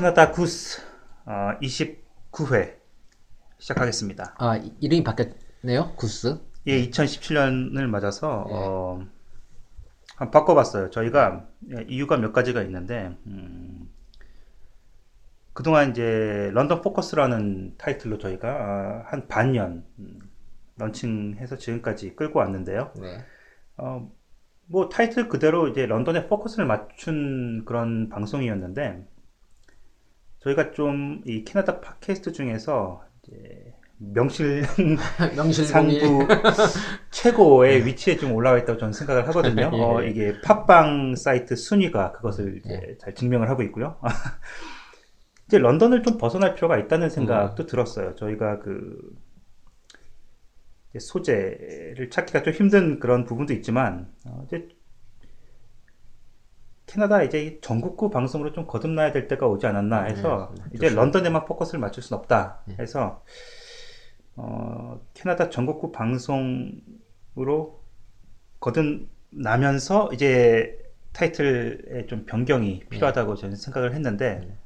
자, 캐나다 구스 어, 29회 시작하겠습니다. 아, 이- 이름이 바뀌었네요? 구스? 예, 2017년을 맞아서 예. 어, 한번 바꿔봤어요. 저희가 예, 이유가 몇 가지가 있는데 음, 그동안 이제 런던 포커스라는 타이틀로 저희가 아, 한 반년 음, 런칭해서 지금까지 끌고 왔는데요. 네. 어, 뭐 타이틀 그대로 이제 런던에 포커스를 맞춘 그런 방송이었는데 저희가 좀 이 캐나다 팟캐스트 중에서 명실. 상부 최고의 위치에 좀 올라와 있다고 저는 생각을 하거든요. 예. 어, 이게 팟빵 사이트 순위가 그것을 이제 예. 잘 증명을 하고 있고요. 이제 런던을 좀 벗어날 필요가 있다는 음. 생각도 들었어요. 저희가 그 소재를 찾기가 좀 힘든 그런 부분도 있지만 어, 이제 캐나다 이제 전국구 방송으로 좀 거듭나야 될 때가 오지 않았나 해서 네, 이제 런던에만 포커스를 맞출 수는 없다 네. 해서 어, 캐나다 전국구 방송으로 거듭나면서 이제 타이틀의 좀 변경이 필요하다고 저는 생각을 했는데 네.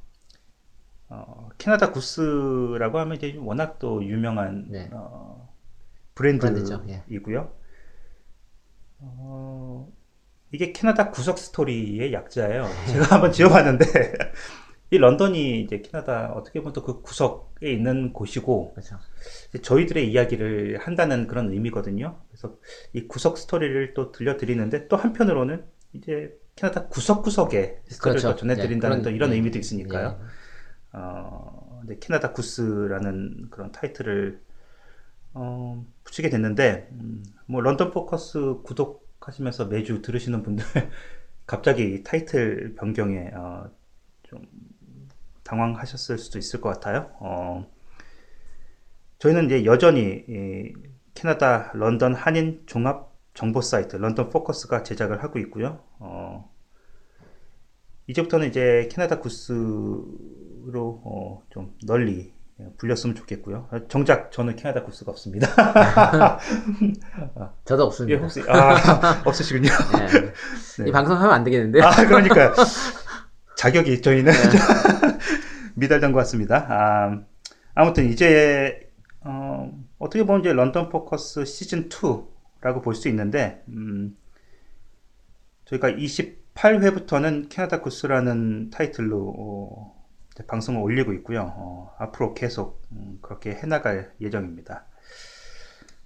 어, 캐나다 구스라고 하면 이제 워낙 또 유명한 네. 어, 브랜드죠, 예. 브랜드이고요. 어, 이게 캐나다 구석 스토리의 약자예요. 제가 한번 지어봤는데 이 런던이 이제 캐나다 어떻게 보면 또 그 구석에 있는 곳이고 그렇죠. 저희들의 이야기를 한다는 그런 의미거든요. 그래서 이 구석 스토리를 또 들려드리는데 또 한편으로는 이제 캐나다 구석구석의 스토리를 그렇죠. 또 전해드린다는 예, 또 이런 예, 의미도 있으니까요. 예. 어, 이제 캐나다 구스라는 그런 타이틀을 어, 붙이게 됐는데 음, 뭐 런던 포커스 구독 하시면서 매주 들으시는 분들 갑자기 타이틀 변경에 어, 좀 당황하셨을 수도 있을 것 같아요. 어, 저희는 이제 여전히 이 캐나다 런던 한인 종합 정보 사이트 런던 포커스가 제작을 하고 있고요. 어, 이제부터는 이제 캐나다 구스로 어, 좀 널리 불렸으면 좋겠고요. 아, 정작 저는 캐나다 구스가 없습니다. 저도 예, 없습니다. 혹시 아 없으시군요. 예. 네. 이 방송하면 안 되겠는데? 아 그러니까 자격이 저희는 미달된 것 같습니다. 아, 아무튼 이제 어, 어떻게 보면 이제 런던 포커스 시즌 2라고 볼 수 있는데 음, 저희가 28회부터는 캐나다 구스라는 타이틀로 어, 방송을 올리고 있고요. 어, 앞으로 계속 음, 그렇게 해나갈 예정입니다.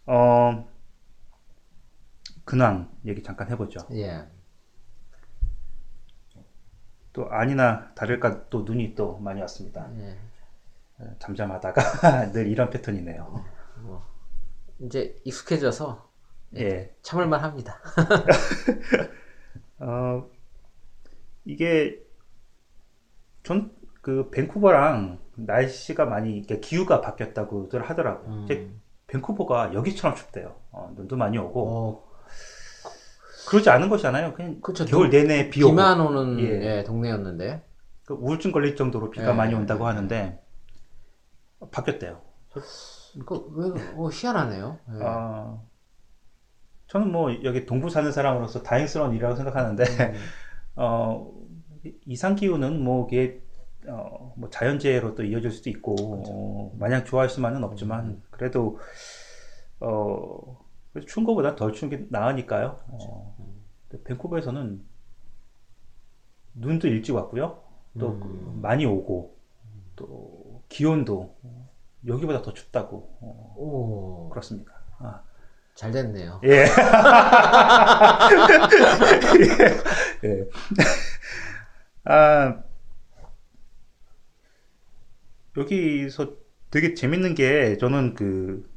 어, 근황 얘기 잠깐 해보죠. 예. 또 아니나 다를까 또 눈이 또 많이 왔습니다. 예. 어, 잠잠하다가 늘 이런 패턴이네요. 뭐, 이제 익숙해져서 예. 참을만 합니다. 어, 이게 전 그 밴쿠버랑 날씨가 많이 기후가 바뀌었다고들 하더라고요. 음. 이제 밴쿠버가 여기처럼 춥대요. 어, 눈도 많이 오고 어, 그러지 않은 것이잖아요. 그냥 그쵸. 겨울 내내 비 오고 비만 오는 예. 예, 동네였는데. 그 우울증 걸릴 정도로 비가 예. 많이 온다고 하는데 바뀌었대요. 그, 왜, 어, 희한하네요. 예. 어, 저는 뭐 여기 동부 사는 사람으로서 다행스러운 일이라고 생각하는데 음. 어, 이상 기후는 뭐 이게 어, 뭐 자연재해로 또 이어질 수도 있고 어, 마냥 좋아할 수만은 없지만 그래도 어, 추운 것보다 덜 추운 게 나으니까요. 어, 근데 밴쿠버에서는 눈도 일찍 왔고요. 또 음. 많이 오고 또 기온도 여기보다 더 춥다고 어, 오, 그렇습니다. 아. 잘 됐네요. 예. 예. 아, 여기서 되게 재밌는 게 저는 그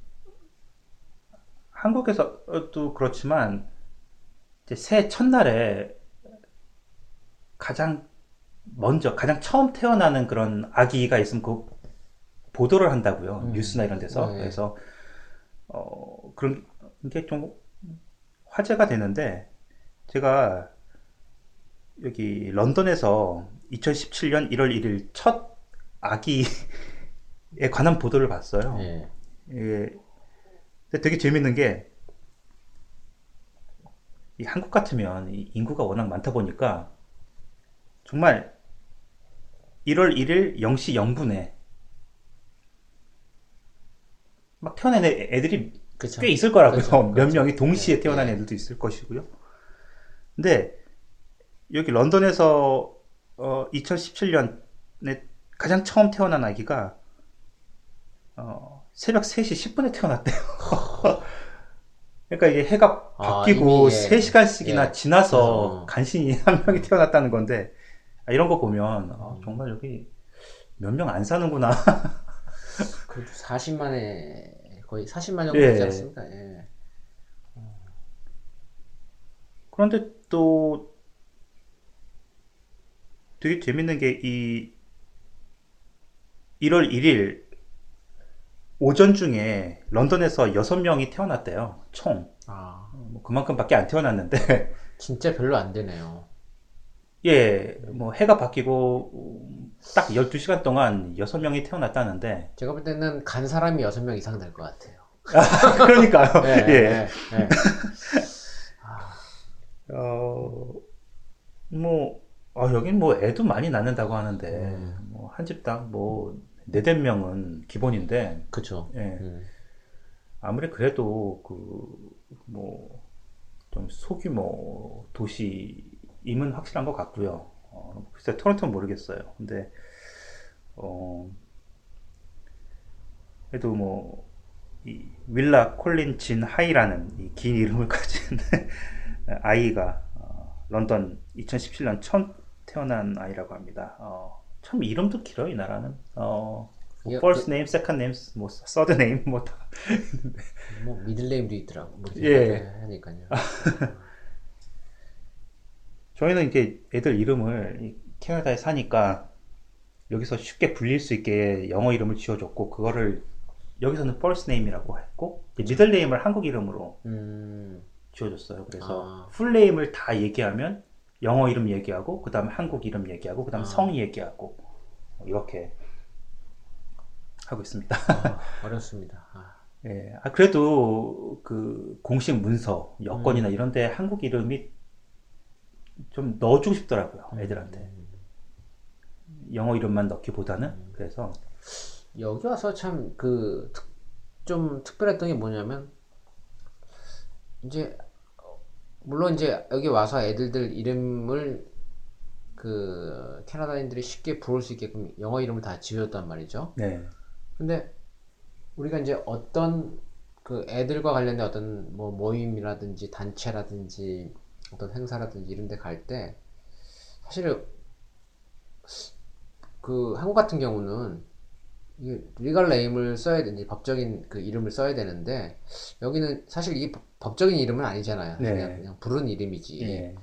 한국에서도 그렇지만 새해 첫날에 가장 먼저 가장 처음 태어나는 그런 아기가 있으면 그 보도를 한다고요. 음. 뉴스나 이런 데서. 네. 그래서 어, 그런 게 좀 화제가 되는데, 제가 여기 런던에서 2017년 1월 1일 첫 아기에 관한 보도를 봤어요. 예. 예. 되게 재밌는 게, 이 한국 같으면 이 인구가 워낙 많다 보니까, 정말 1월 1일 0시 0분에 막 태어난 애- 애들이 그쵸. 꽤 있을 거라고요. 그쵸, 몇 그쵸. 명이 동시에 네, 태어난 네. 애들도 있을 것이고요. 근데 여기 런던에서 어, 2017년에 가장 처음 태어난 아기가 어, 새벽 3시 10분에 태어났대요. 그러니까 이게 해가 아, 바뀌고 예. 3시간씩이나 예. 지나서 어. 간신히 한 명이 태어났다는 건데 아, 이런 거 보면 아, 음. 정말 여기 몇 명 안 사는구나. 그래도 40만에 거의 40만 정도 예. 되지 않습니까? 예. 그런데 또 되게 재밌는 게 이 1월 1일 오전 중에 런던에서 6명이 태어났대요. 총. 아, 뭐 그만큼밖에 안 태어났는데 진짜 별로 안 되네요. 예, 뭐 해가 바뀌고 음, 딱 12시간 동안 6명이 태어났다는데 제가 볼 때는 간 사람이 6명 이상 될 것 같아요. 그러니까요. 예, 예. 예, 예. 어, 뭐, 아, 여긴 뭐 애도 많이 낳는다고 하는데, 음. 뭐, 한 집당 뭐, 네댓 명은 기본인데, 그쵸. 예, 음. 아무리 그래도 그, 뭐, 좀 소규모 도시임은 확실한 것 같고요. 어, 글쎄, 토론토는 모르겠어요. 근데, 어, 그래도 뭐, 이 윌라 콜린 진 하이라는 이긴 이름을 가진 아이가 어, 런던 2017년 처음 태어난 아이라고 합니다. 어, 참 이름도 길어요, 이 나라는. 어, 뭐 예, first name, second name, 뭐 third name 뭐 다. 뭐 미들 네임도 있더라고. 뭐 예. 하니까요. 저희는 이게 애들 이름을 이 캐나다에 사니까 여기서 쉽게 불릴 수 있게 영어 이름을 지어줬고 그거를 여기서는 first name이라고 했고 middle name을 한국 이름으로 음, 지어줬어요. 그래서 아. full name을 다 얘기하면 영어 이름 얘기하고 그 다음 한국 이름 얘기하고 그 다음 아. 성 얘기하고 이렇게 하고 있습니다. 아, 어렵습니다. 아, 예, 아, 그래도 그 공식 문서, 여권이나 음. 이런데 한국 이름이 좀 넣어주고 싶더라고요, 애들한테. 음. 영어 이름만 넣기보다는. 그래서, 여기 와서 참 그 좀 특별했던 게 뭐냐면 이제 물론 이제 여기 와서 애들들 이름을 그 캐나다인들이 쉽게 부를 수 있게끔 영어 이름을 다 지어줬단 말이죠. 네, 근데 우리가 이제 어떤 그 애들과 관련된 어떤 뭐 모임이라든지 단체라든지 어떤 행사라든지 이런 데 갈 때 사실 그 한국 같은 경우는 이 리갈 네임을 써야 되는지 법적인 그 이름을 써야 되는데 여기는 사실 이게 법- 법적인 이름은 아니잖아요. 네. 그냥, 그냥 부른 이름이지. 예,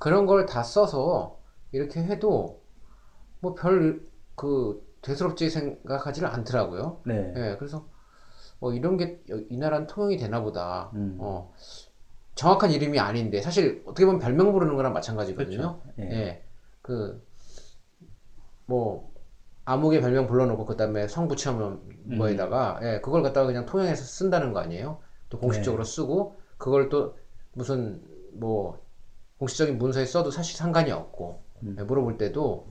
그런 걸 다 써서 이렇게 해도 뭐 별그 대수롭지 생각하지는 않더라고요. 네, 예, 그래서 어, 이런 게 이 나라는 통용이 되나 보다. 음. 어, 정확한 이름이 아닌데 사실 어떻게 보면 별명 부르는 거랑 마찬가지거든요. 그렇죠. 예. 예, 그뭐 아무개 별명 불러놓고 그다음에 성 붙여놓은 음. 거에다가 예, 그걸 갖다가 그냥 통용해서 쓴다는 거 아니에요? 또 공식적으로 네. 쓰고 그걸 또 무슨 뭐 공식적인 문서에 써도 사실 상관이 없고 음. 예, 물어볼 때도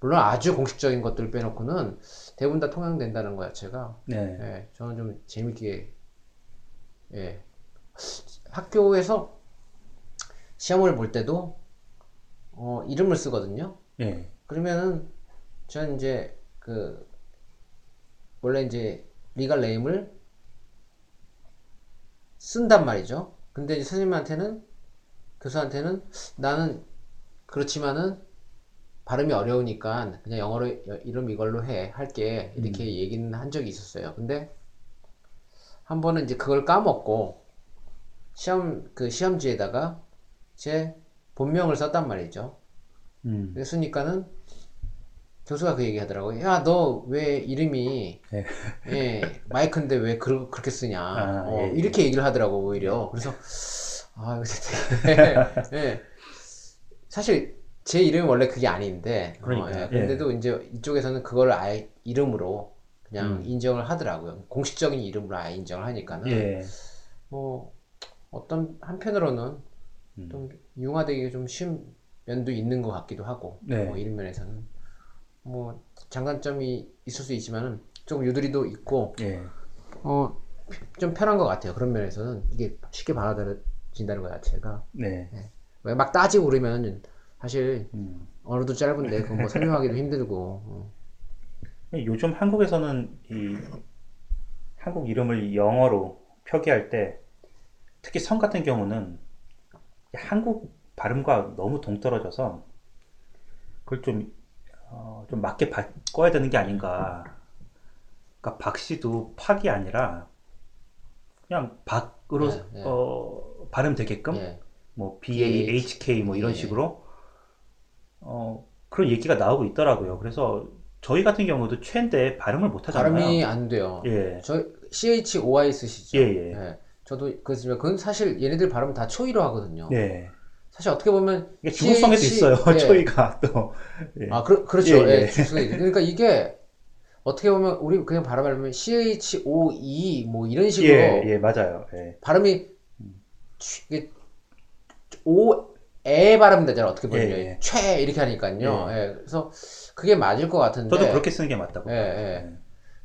물론 아주 공식적인 것들 빼놓고는 대부분 다 통용된다는 거 자체가 네, 예, 저는 좀 재밌게 예, 학교에서 시험을 볼 때도 어, 이름을 쓰거든요. 예, 그러면은 전 이제 그 원래 이제 리갈 네임을 쓴단 말이죠. 근데 이제 선생님한테는 교수한테는 나는 그렇지만은 발음이 어려우니까 그냥 영어로 여- 이름 이걸로 해 할게 이렇게 얘기는 한 적이 있었어요. 근데 한 번은 이제 그걸 까먹고 시험 그 시험지에다가 제 본명을 썼단 말이죠. 음, 그래 쓰니까는 교수가 그 얘기 하더라고요. 야, 너 왜 이름이 네. 예, 마이크인데 왜 그, 그렇게 쓰냐. 아, 어, 예, 예. 이렇게 얘기를 하더라고, 오히려. 그래서, 아, 이거 되게, 예. 사실, 제 이름이 원래 그게 아닌데, 어, 그러니까요. 예. 근데도 이제 이쪽에서는 그걸 아예 이름으로 그냥 음. 인정을 하더라고요. 공식적인 이름으로 아예 인정을 하니까는. 예, 뭐, 어떤 한편으로는 음. 좀 융화되기 좀 쉬운 면도 있는 것 같기도 하고, 네. 뭐 이런 면에서는. 뭐 장단점이 있을 수 있지만은 조금 유두리도 있고 예. 어 좀 편한 것 같아요. 그런 면에서는 이게 쉽게 받아들여진다는 것 자체가 네. 왜막 따지고 그러면 사실 음. 언어도 짧은데 그거 뭐 설명하기도 힘들고 어. 요즘 한국에서는 이 한국 이름을 영어로 표기할 때 특히 성 같은 경우는 한국 발음과 너무 동떨어져서 그걸 좀, 어, 좀 맞게 바꿔야 되는 게 아닌가. 그러니까 박 씨도 박이 아니라 그냥 박으로 네, 네. 어, 발음 되게끔 예. 뭐 BAHK 뭐 이런 예. 식으로 어, 그런 얘기가 나오고 있더라고요. 그래서 저희 같은 경우도 최인데 발음을 못 하잖아요. 발음이 안 돼요. 예. 저 CHOI 쓰시죠? 예, 예. 저도 그렇지만 그건 사실 얘네들 발음 다 초이로 하거든요. 네. 사실 어떻게 보면 이게 중국성에도 CH 있어요. 예. 초이가 또. 예. 아, 그, 그렇죠. 예, 예. 예, 그러니까 이게 어떻게 보면 우리 그냥 발음하면 CHOE 뭐 이런 식으로 예, 예, 맞아요. 예. 발음이 취- 이게 오에 발음 되잖아요. 어떻게 보면 예, 예. 최 이렇게 하니까요. 예, 그래서 그게 맞을 것 같은데. 저도 그렇게 쓰는 게 맞다고. 예, 예.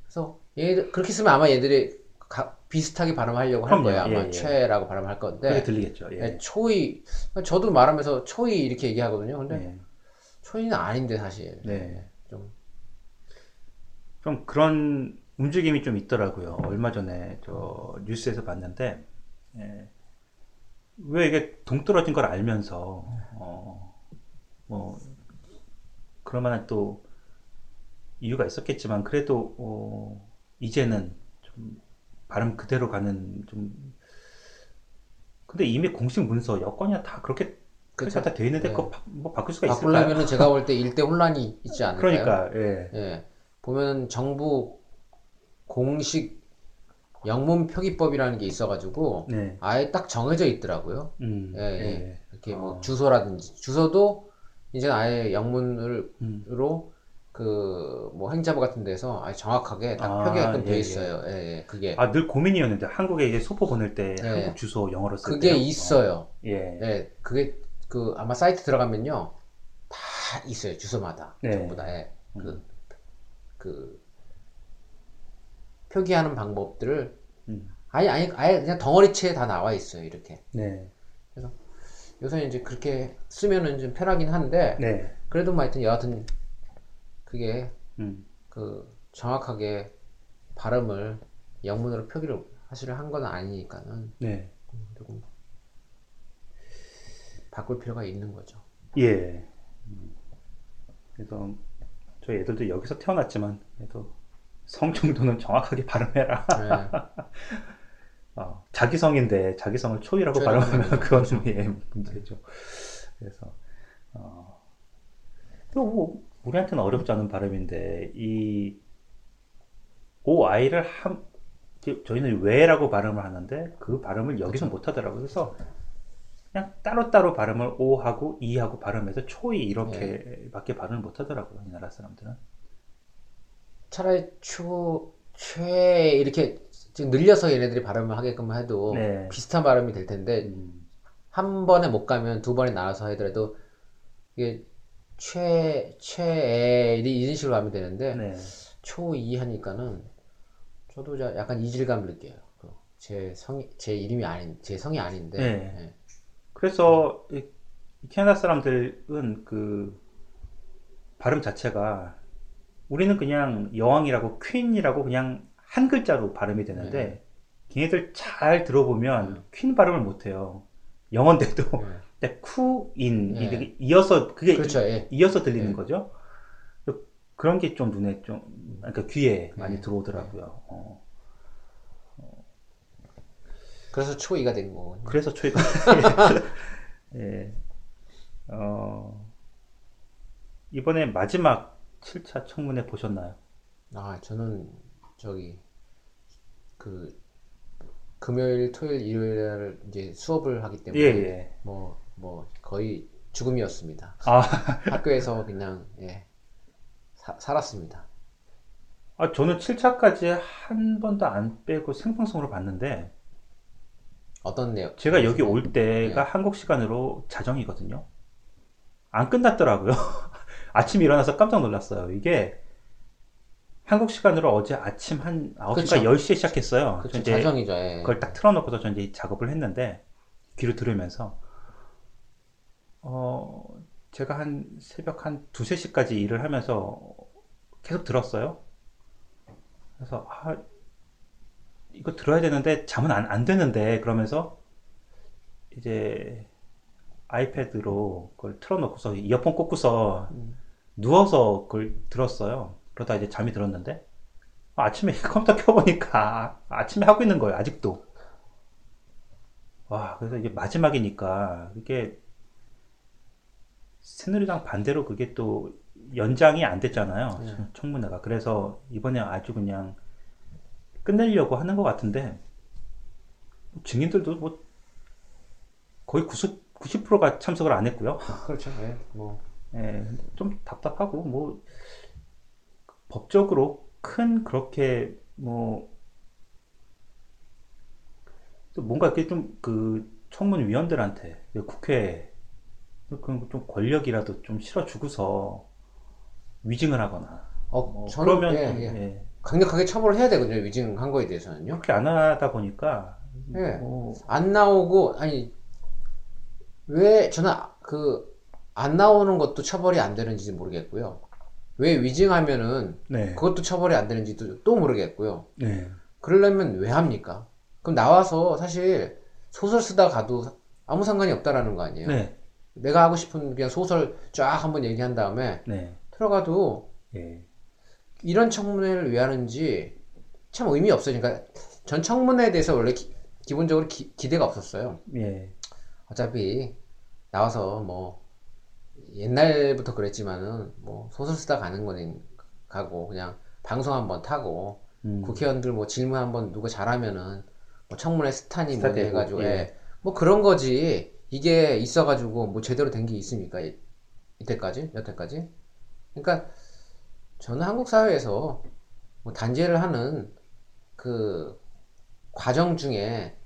그래서 얘들 그렇게 쓰면 아마 얘들이 가- 비슷하게 발음하려고 할. 거예요. 아마 예, 예. 최라고 발음할 건데. 들리겠죠. 예. 예, 초이 저도 말하면서 초이 이렇게 얘기하거든요. 근데 예. 초이는 아닌데 사실. 네. 좀 좀 그런 움직임이 좀 있더라고요. 얼마 전에 저 뉴스에서 봤는데, 예. 왜 이게 동떨어진 걸 알면서, 어, 뭐, 그럴 만한 또 이유가 있었겠지만, 그래도, 어, 이제는 좀 발음 그대로 가는 좀, 근데 이미 공식 문서, 여건이야 다 그렇게 그쵸. 다돼 있는데, 네. 그거 바, 뭐 바꿀 수가 있을까요? 바꾸려면은 제가 볼 때 일대 혼란이 있지 않을까요? 그러니까, 예. 예. 보면 정부 공식 영문 표기법이라는 게 있어가지고 네. 아예 딱 정해져 있더라고요. 음, 예, 예. 이렇게 뭐 어. 주소라든지 주소도 이제 아예 영문으로 음. 그 뭐 행자부 같은 데서 아예 정확하게 딱 아, 표기하게끔 예, 돼 예. 있어요. 예, 예. 그게 아, 늘 고민이었는데 한국에 이제 소포 보낼 때 네. 한국 주소 영어로 쓸 그게 때요? 있어요. 어, 예. 예, 그게 그 아마 사이트 들어가면요 다 있어요 주소마다 네. 전부 다 예. 그, 그 표기하는 방법들을 음. 아예 아예 아예 그냥 덩어리치에 다 나와 있어요 이렇게 네. 요새 이제 그렇게 쓰면은 좀 편하긴 한데 네. 그래도 뭐 하여튼 여하튼 그게 음. 그 정확하게 발음을 영문으로 표기를 사실 한 건 아니니까는 네. 조금 바꿀 필요가 있는 거죠. 예. 음. 그래서 저희 애들도 여기서 태어났지만 그래도 성 정도는 정확하게 발음해라. 네. 어, 자기 성인데 자기 성을 초이라고 발음하면 그건 좀 예, 문제죠. 그래서 어, 또 뭐, 우리한테는 어렵지 않은 발음인데 이 오아이를 한 저희는 왜라고 발음을 하는데 그 발음을 여기서 못 하더라고요. 그래서 그냥 따로따로 발음을 오하고 이하고 발음해서 초이 이렇게밖에 발음을 못 하더라고요. 이 나라 사람들은. 차라리 추, 최 이렇게 지금 늘려서 얘네들이 발음을 하게끔 해도 네. 비슷한 발음이 될 텐데 음, 한 번에 못 가면 두 번에 나눠서 하더라도 이게 최, 최애 이런 식으로 하면 되는데 네. 초이 하니까는 저도 자- 약간 이질감 느껴요. 그제 성이 제 이름이 아닌 제 성이 아닌데 네. 예. 그래서 캐나다 사람들은 그 발음 자체가 우리는 그냥 여왕이라고 퀸이라고 그냥 한 글자로 발음이 되는데 걔네들 잘 들어보면 퀸 발음을 못해요. 영어인데도 네. 쿠인 네. 이게 이어서 그게 그렇죠. 예. 이어서 들리는 네. 거죠. 그런 게 좀 눈에 좀 그러니까 귀에 많이 네. 들어오더라고요. 어. 그래서 초이가 된 거군요. 그래서 초이가 예. 어, 이번에 마지막 7차 청문회 보셨나요? 아, 저는 저기 그 금요일, 토요일, 일요일 이제 수업을 하기 때문에 예, 예. 뭐, 뭐 거의 죽음이었습니다. 아, 학교에서 그냥 예, 사- 살았습니다. 아, 저는 7차까지 한 번도 안 빼고 생방송으로 봤는데 어떤 내용? 제가 여기 올 네. 때가 한국 시간으로 자정이거든요. 안 끝났더라고요. 아침에 일어나서 깜짝 놀랐어요. 이게 한국 시간으로 어제 아침 한 9시가 그쵸. 10시에 시작했어요. 그쵸, 자정이죠. 예. 그걸 딱 틀어놓고서 저 이제 작업을 했는데 귀로 들으면서 어 제가 한 새벽 한 두세 시까지 일을 하면서 계속 들었어요. 그래서 아 이거 들어야 되는데 잠은 안, 안 되는데 그러면서 이제 아이패드로 그걸 틀어놓고서 이어폰 꽂고서 누워서 그걸 들었어요. 그러다 이제 잠이 들었는데 아침에 컴퓨터 켜보니까 아침에 하고 있는 거예요. 아직도. 와, 그래서 이게 마지막이니까 이게 새누리당 반대로 그게 또 연장이 안 됐잖아요. 네. 청문회가. 그래서 이번에 아주 그냥 끝내려고 하는 것 같은데 증인들도 뭐 거의 90, 90%가 참석을 안 했고요. 그렇죠. 예. 뭐 예, 좀 답답하고 뭐 법적으로 큰 그렇게 뭐또 뭔가 이렇게 좀 그 청문위원들한테 국회 그좀 권력이라도 좀 실어 주고서 위증을 하거나 어, 뭐 저는 그러면 예, 좀, 예. 예, 강력하게 처벌을 해야 되거든요. 위증한 거에 대해서는요. 그렇게 안 하다 보니까 예. 뭐, 안 나오고 아니 왜 저는 그 안 나오는 것도 처벌이 안 되는지 모르겠고요. 왜 위증하면은 네, 그것도 처벌이 안 되는지도 또 모르겠고요. 네, 그러려면 왜 합니까? 그럼 나와서 사실 소설 쓰다 가도 아무 상관이 없다라는 거 아니에요. 네, 내가 하고 싶은 그냥 소설 쫙 한번 얘기한 다음에 네, 들어가도 예, 이런 청문회를 왜 하는지 참 의미 없어요. 그러니까 전 청문회에 대해서 원래 기, 본적으로 기 대가 없었어요. 예, 어차피 나와서 뭐 옛날부터 그랬지만은 뭐 소설 쓰다 가는 거는 가고 그냥 방송 한번 타고 음, 국회의원들 뭐 질문 한번 누가 잘하면은 뭐 청문회 스타니 되고, 해가지고 예. 예. 뭐 그런 거지 이게 있어가지고 뭐 제대로 된 게 있습니까 이, 이때까지 여태까지 그러니까 저는 한국 사회에서 뭐 단죄를 하는 그 과정 중에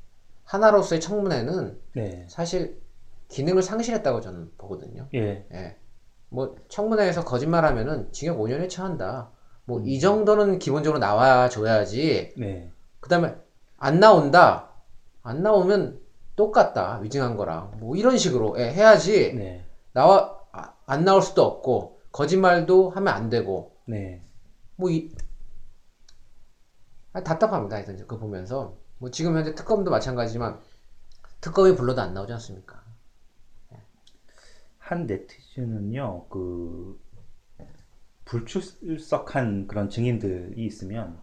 하나로서의 청문회는 네, 사실 기능을 상실했다고 저는 보거든요. 예, 예. 뭐 청문회에서 거짓말하면은 징역 5년에 처한다. 뭐 음. 이 정도는 기본적으로 나와 줘야지. 네, 그다음에 안 나온다. 안 나오면 똑같다. 위증한 거랑 뭐 이런 식으로 예, 해야지. 네, 나와 아, 안 나올 수도 없고 거짓말도 하면 안 되고 네, 뭐 이, 아, 답답합니다. 하여튼 그거 보면서 뭐 지금 현재 특검도 마찬가지지만 특검이 불러도 안 나오지 않습니까? 한 네티즌은요, 그, 불출석한 그런 증인들이 있으면,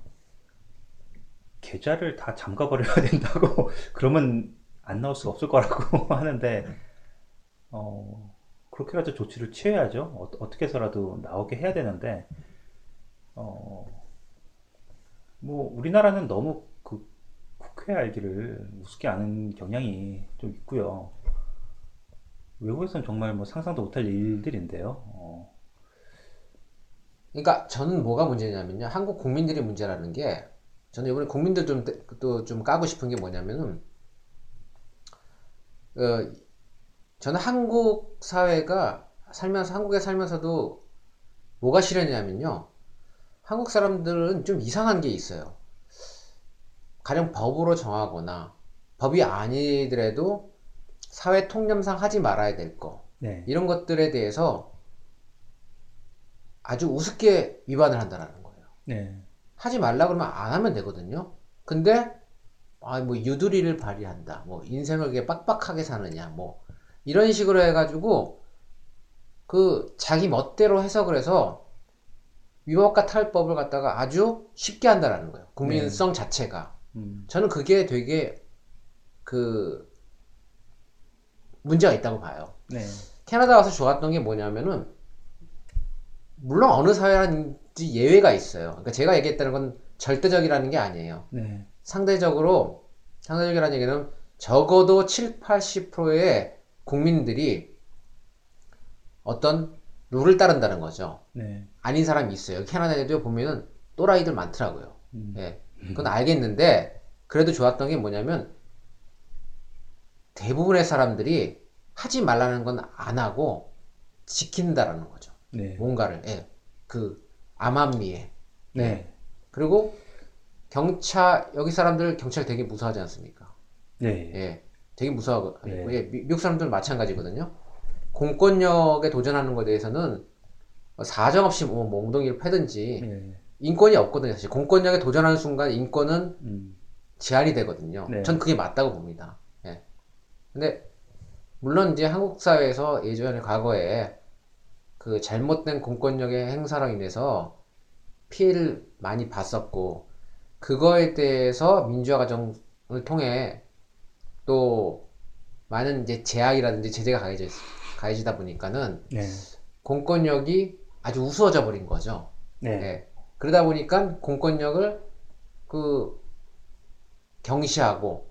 계좌를 다 잠가버려야 된다고, 그러면 안 나올 수가 없을 거라고 하는데, 어, 그렇게라도 조치를 취해야죠. 어, 어떻게 해서라도 나오게 해야 되는데, 어, 뭐, 우리나라는 너무 그 국회 알기를 우습게 아는 경향이 좀 있고요. 외국에서는 정말 뭐 상상도 못할 일들인데요. 어, 그러니까 저는 뭐가 문제냐면요. 한국 국민들이 문제라는 게 저는 이번에 국민들 좀 또좀 까고 싶은 게 뭐냐면은 어, 저는 한국 사회가 살면서 한국에 살면서도 뭐가 싫었냐면요. 한국 사람들은 좀 이상한 게 있어요. 가령 법으로 정하거나 법이 아니더라도 사회 통념상 하지 말아야 될 거. 네, 이런 것들에 대해서 아주 우습게 위반을 한다는 거예요. 네, 하지 말라 그러면 안 하면 되거든요. 근데 아 뭐 유두리를 발휘한다. 뭐 인생을 그렇게 빡빡하게 사느냐. 뭐 이런 식으로 해가지고 그 자기 멋대로 해석을 해서 위법과 탈법을 갖다가 아주 쉽게 한다라는 거예요. 국민성 자체가. 음, 저는 그게 되게 그 문제가 있다고 봐요. 네, 캐나다 와서 좋았던 게 뭐냐면은 물론 어느 사회라든지 예외가 있어요. 그러니까 제가 얘기했다는 건 절대적이라는 게 아니에요. 네, 상대적으로 상대적이라는 얘기는 적어도 7, 80%의 국민들이 어떤 룰을 따른다는 거죠. 네, 아닌 사람이 있어요. 캐나다에도 보면은 또라이들 많더라고요. 음, 예. 그건 알겠는데 그래도 좋았던 게 뭐냐면 대부분의 사람들이 하지 말라는 건 안 하고 지킨다라는 거죠. 네. 뭔가를 예. 그 암암리에 네. 그리고 경찰 여기 사람들 경찰 되게 무서워하지 않습니까? 네. 예, 되게 무서워하고 네. 예, 미- 미국 사람들은 마찬가지거든요. 공권력에 도전하는 것에 대해서는 사정없이 뭐 몽둥이를 패든지 네. 인권이 없거든요. 사실 공권력에 도전하는 순간 인권은 음. 제한이 되거든요. 네. 전 그게 맞다고 봅니다. 예. 근데 물론 이제 한국 사회에서 예전에 과거에 그 잘못된 공권력의 행사로 인해서 피해를 많이 봤었고 그거에 대해서 민주화 과정을 통해 또 많은 이제 제약이라든지 제재가 가해져 있- 가해지다 보니까는 네. 공권력이 아주 우스워져 버린 거죠. 네. 예. 그러다 보니까 공권력을 그 경시하고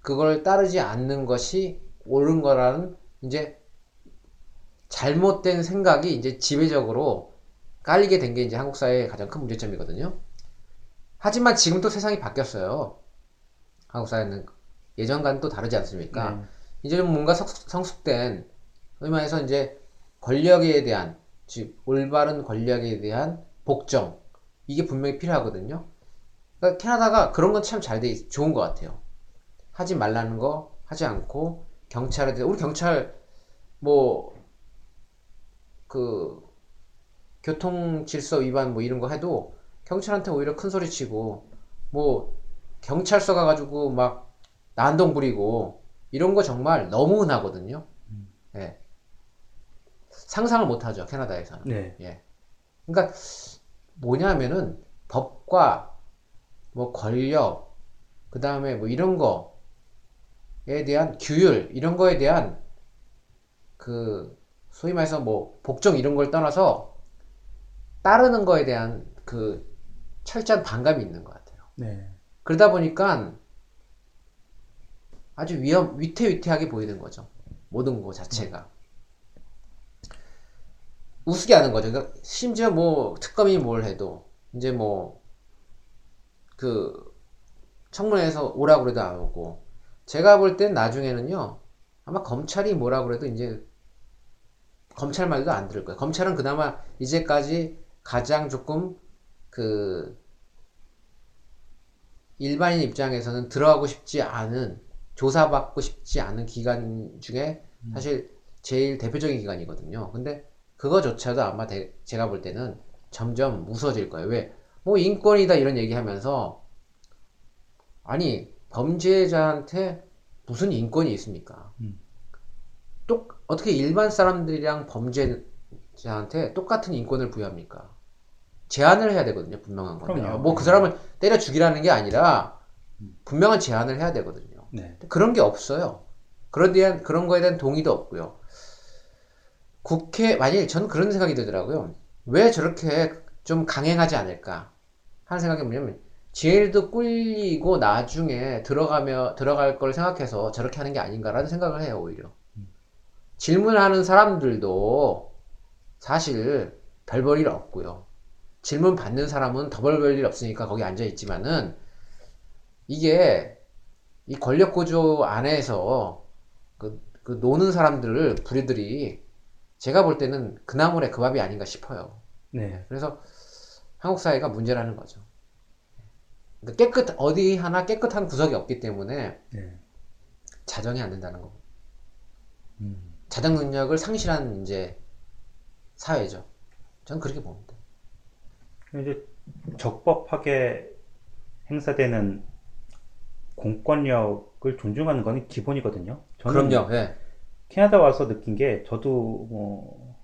그걸 따르지 않는 것이 옳은 거라는 이제 잘못된 생각이 이제 지배적으로 깔리게 된 게 이제 한국 사회의 가장 큰 문제점이거든요. 하지만 지금 또 세상이 바뀌었어요. 한국 사회는 예전과는 또 다르지 않습니까? 네. 이제 좀 뭔가 성- 성숙된 의미에서 이제 권력에 대한 즉 올바른 권력에 대한 복종 이게 분명히 필요하거든요. 그러니까 캐나다가 그런 건 참 잘 돼 좋은 것 같아요. 하지 말라는 거 하지 않고 경찰에 대해 우리 경찰 뭐 그 교통 질서 위반 뭐 이런 거 해도 경찰한테 오히려 큰 소리 치고 뭐 경찰서 가가지고 막 난동 부리고 이런 거 정말 너무 흔하거든요. 예. 상상을 못 하죠, 캐나다에서는. 네. 예. 그러니까 뭐냐면은 법과 뭐 권력, 그 다음에 뭐 이런 거에 대한 규율, 이런 거에 대한 그 소위 말해서 뭐 복종 이런 걸 떠나서 따르는 거에 대한 그 철저한 반감이 있는 것 같아요. 네. 그러다 보니까 아주 위험, 위태위태하게 보이는 거죠. 모든 거 자체가. 우습게 하는 거죠. 그러니까 심지어 뭐 특검이 뭘 해도 이제 뭐 그 청문회에서 오라고 그래도 안 오고 제가 볼 땐 나중에는요 아마 검찰이 뭐라 그래도 이제 검찰 말도 안 들을 거예요. 검찰은 그나마 이제까지 가장 조금 그 일반인 입장에서는 들어가고 싶지 않은 조사받고 싶지 않은 기관 중에 사실 제일 대표적인 기관이거든요. 근데 그거조차도 아마 대- 제가 볼 때는 점점 무서워질 거예요. 왜? 뭐 인권이다 이런 얘기하면서 아니 범죄자한테 무슨 인권이 있습니까? 음. 또 어떻게 일반 사람들이랑 범죄자한테 똑같은 인권을 부여합니까? 제한을 해야 되거든요. 분명한 건데. 그럼요. 뭐그 사람을 때려 죽이라는 게 아니라 분명한 제한을 해야 되거든요. 네. 그런 게 없어요. 그런 대한 그런 거에 대한 동의도 없고요. 국회 만일 저는 그런 생각이 들더라고요. 왜 저렇게 좀 강행하지 않을까 하는 생각이 뭐냐면 제일도 꿀리고 나중에 들어가며 들어갈 걸 생각해서 저렇게 하는 게 아닌가라는 생각을 해요 오히려. 질문하는 사람들도 사실 별볼일 없고요. 질문 받는 사람은 더별볼일 없으니까 거기 앉아 있지만은 이게 이 권력 구조 안에서 그, 그 노는 사람들을 부리들이 제가 볼 때는 그 나물의 그 밥이 아닌가 싶어요. 네. 그래서 한국 사회가 문제라는 거죠. 그러니까 깨끗 어디 하나 깨끗한 구석이 없기 때문에 네. 자정이 안 된다는 거. 음. 자정 능력을 상실한 이제 사회죠. 저는 그렇게 봅니다. 이제 적법하게 행사되는 공권력을 존중하는 거는 기본이거든요. 저는 그럼요. 예. 캐나다 와서 느낀 게 저도 뭐,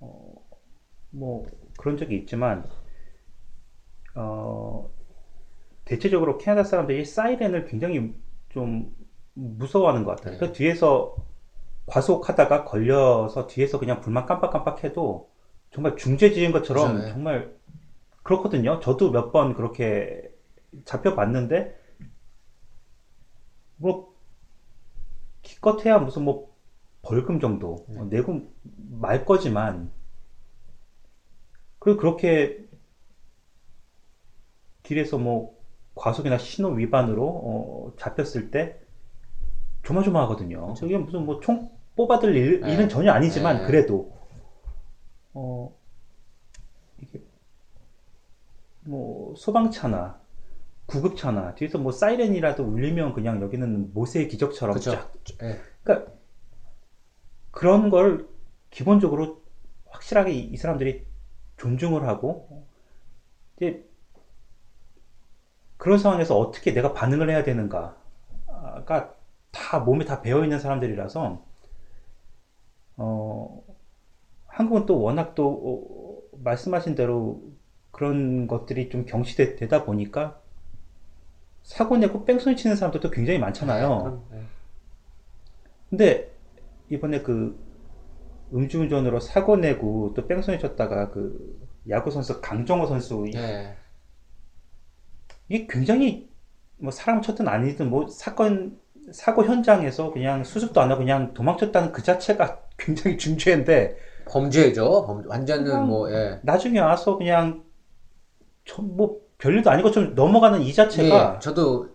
어, 뭐 그런 적이 있지만 어, 대체적으로 캐나다 사람들이 사이렌을 굉장히 좀 무서워하는 것 같아요. 네. 그 뒤에서 과속하다가 걸려서 뒤에서 그냥 불만 깜빡깜빡해도 정말 중죄 지은 것처럼 그죠, 네. 정말 그렇거든요. 저도 몇 번 그렇게 잡혀봤는데 뭐 기껏해야 무슨 뭐 벌금 정도 네. 어, 내고 말 거지만 그리고 그렇게 길에서 뭐 과속이나 신호 위반으로 어, 잡혔을 때 조마조마하거든요. 저게 무슨 뭐 총 뽑아들 일, 네. 일은 전혀 아니지만 네. 그래도 어, 뭐 소방차나 구급차나 뒤에서 뭐 사이렌이라도 울리면 그냥 여기는 모세의 기적처럼 그쵸. 쫙 예. 그러니까 그런 걸 기본적으로 확실하게 이, 이 사람들이 존중을 하고 이제 그런 상황에서 어떻게 내가 반응을 해야 되는가가 다 몸에 다 배어 있는 사람들이라서 어 한국은 또 워낙 또 어, 말씀하신 대로 그런 것들이 좀 경시되다 보니까 사고 내고 뺑소니 치는 사람들도 굉장히 많잖아요. 그럼, 예. 근데 이번에 그 음주운전으로 사고 내고 또 뺑소니 쳤다가 그 야구 선수 강정호 선수 예. 이게 굉장히 뭐 사람 쳤든 아니든 뭐 사건 사고 현장에서 그냥 수습도 안 하고 그냥 도망쳤다는 그 자체가 굉장히 중죄인데 범죄죠. 범, 완전은 뭐 예. 나중에 와서 그냥 좀 뭐 별일도 아니고 좀 넘어가는 이 자체가 예, 저도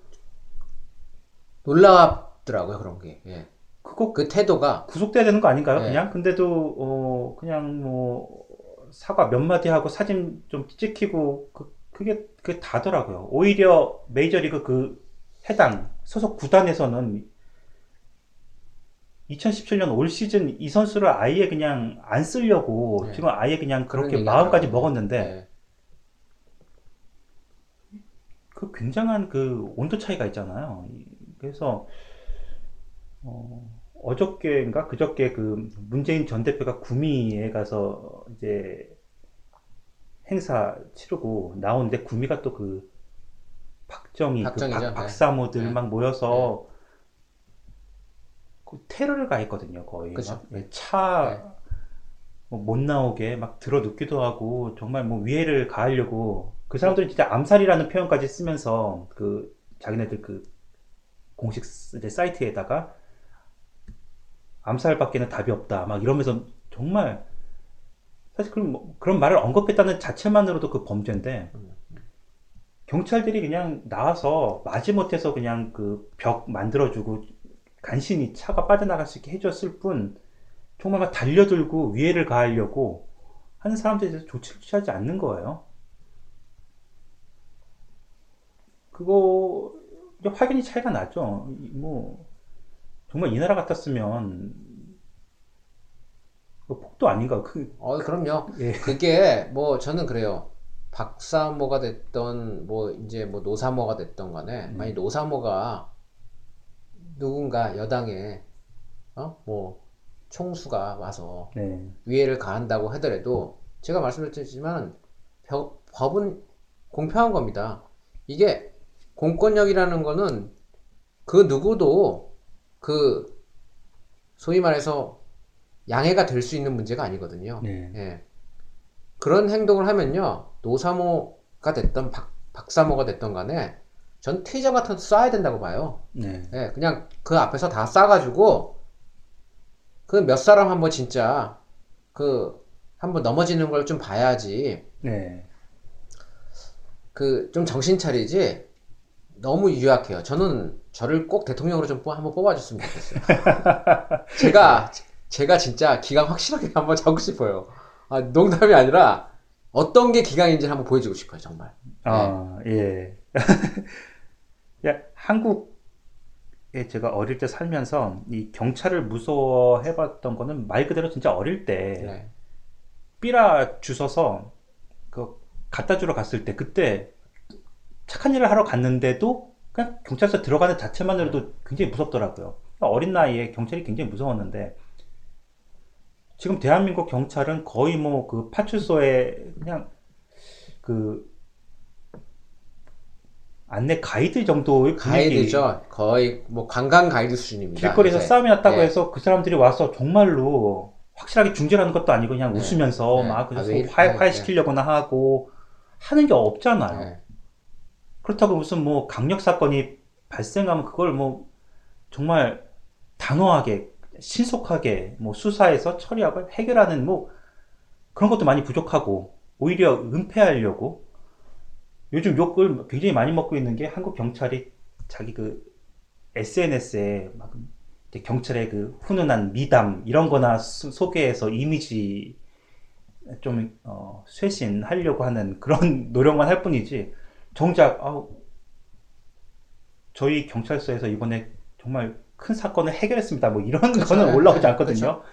놀랍더라고요 그런 게. 예. 그거 그 태도가 구속돼야 되는 거 아닌가요? 네. 그냥 근데도 어 그냥 뭐 사과 몇 마디 하고 사진 좀 찍히고 그 그게 그게 다더라고요. 오히려 메이저리그 그 해당 소속 구단에서는 2017년 올 시즌 이 선수를 아예 그냥 안 쓰려고 네. 지금 아예 그냥 그렇게 마음까지. 먹었는데 예. 그 굉장한 그 온도 차이가 있잖아요. 이- 그래서 어, 어저께인가 그저께 그 문재인 전 대표가 구미에 가서 이제 행사 치르고 나오는데 구미가 또 그 박정희 그 박정희죠. 박, 네. 박사모들 네. 막 모여서 그 테러를 가했거든요 거의 그쵸. 막 예, 차뭐못 나오게 막 들어 눕기도 하고 정말 뭐 위해를 가하려고 그 사람들은 진짜 암살이라는 표현까지 쓰면서 그 자기네들 그 공식 사이트에다가 암살밖에는 답이 없다 막 이러면서 정말 사실 그런 뭐- 그런 말을 언급했다는 자체만으로도 그 범죄인데 경찰들이 그냥 나와서 마지못해서 그냥 그 벽 만들어주고 간신히 차가 빠져나갈 수 있게 해줬을 뿐 정말 막 달려들고 위해를 가하려고 하는 사람들에 대해서 조치를 취하지 않는 거예요. 그거 이제 확연히 차이가 나죠. 이- 뭐 정말 이 나라 같았으면 그 폭도 아닌가. 그 어, 그럼요. 예. 그게 뭐 저는 그래요. 박사모가 됐던 뭐 이제 뭐 노사모가 됐던 간에 음. 만약 노사모가 누군가 여당에 어? 뭐 총수가 와서 네. 위해를 가한다고 하더라도 제가 말씀드렸지만 벼- 법은 공평한 겁니다. 이게 공권력이라는 거는 그 누구도 그 소위 말해서 양해가 될 수 있는 문제가 아니거든요. 네. 예. 그런 행동을 하면요, 노사모가 됐던 박, 박사모가 됐던 간에 전 테이저 같은 거 쏴야 된다고 봐요. 네. 예, 그냥 그 앞에서 다 쏴가지고 그 몇 사람 한번 진짜 그 한번 넘어지는 걸 좀 봐야지 네. 그 좀 정신 차리지 너무 유약해요. 저는 저를 꼭 대통령으로 좀 뽑- 한번 뽑아줬으면 좋겠어요. 제가 제가 진짜 기강 확실하게 한번 잡고 싶어요. 아, 농담이 아니라 어떤 게 기강인지 한번 보여주고 싶어요, 정말. 아, 예. 야, 한국에 제가 어릴 때 살면서 이 경찰을 무서워해 봤던 거는 말 그대로 진짜 어릴 때 네. 삐라 주워서 그 갖다 주러 갔을 때 그때 착한 일을 하러 갔는데도 그냥 경찰서 들어가는 자체만으로도 굉장히 무섭더라고요. 어린 나이에 경찰이 굉장히 무서웠는데 지금 대한민국 경찰은 거의 뭐 그 파출소에 그냥 그 안내 가이드 정도의 가이드죠. 거의 뭐 관광 가이드 수준입니다. 길거리에서 이제. 싸움이 났다고 네. 해서 그 사람들이 와서 정말로 확실하게 중재라는 것도 아니고 그냥 네. 웃으면서 네. 막 그래서 아? 화, 네, 화해시키려거나 하고 하는 게 없잖아요. 네. 그렇다고 무슨 뭐 강력 사건이 발생하면 그걸 뭐 정말 단호하게 신속하게 뭐 수사해서 처리하고 해결하는 뭐 그런 것도 많이 부족하고 오히려 은폐하려고 요즘 욕을 굉장히 많이 먹고 있는 게 한국 경찰이 자기 그 SNS에 막 경찰의 그 훈훈한 미담 이런 거나 수- 소개해서 이미지 좀 어, 쇄신하려고 하는 그런 노력만 할 뿐이지 정작 아, 저희 경찰서에서 이번에 정말 큰 사건을 해결했습니다. 뭐 이런 그렇죠. 거는 네, 올라오지 네, 않거든요.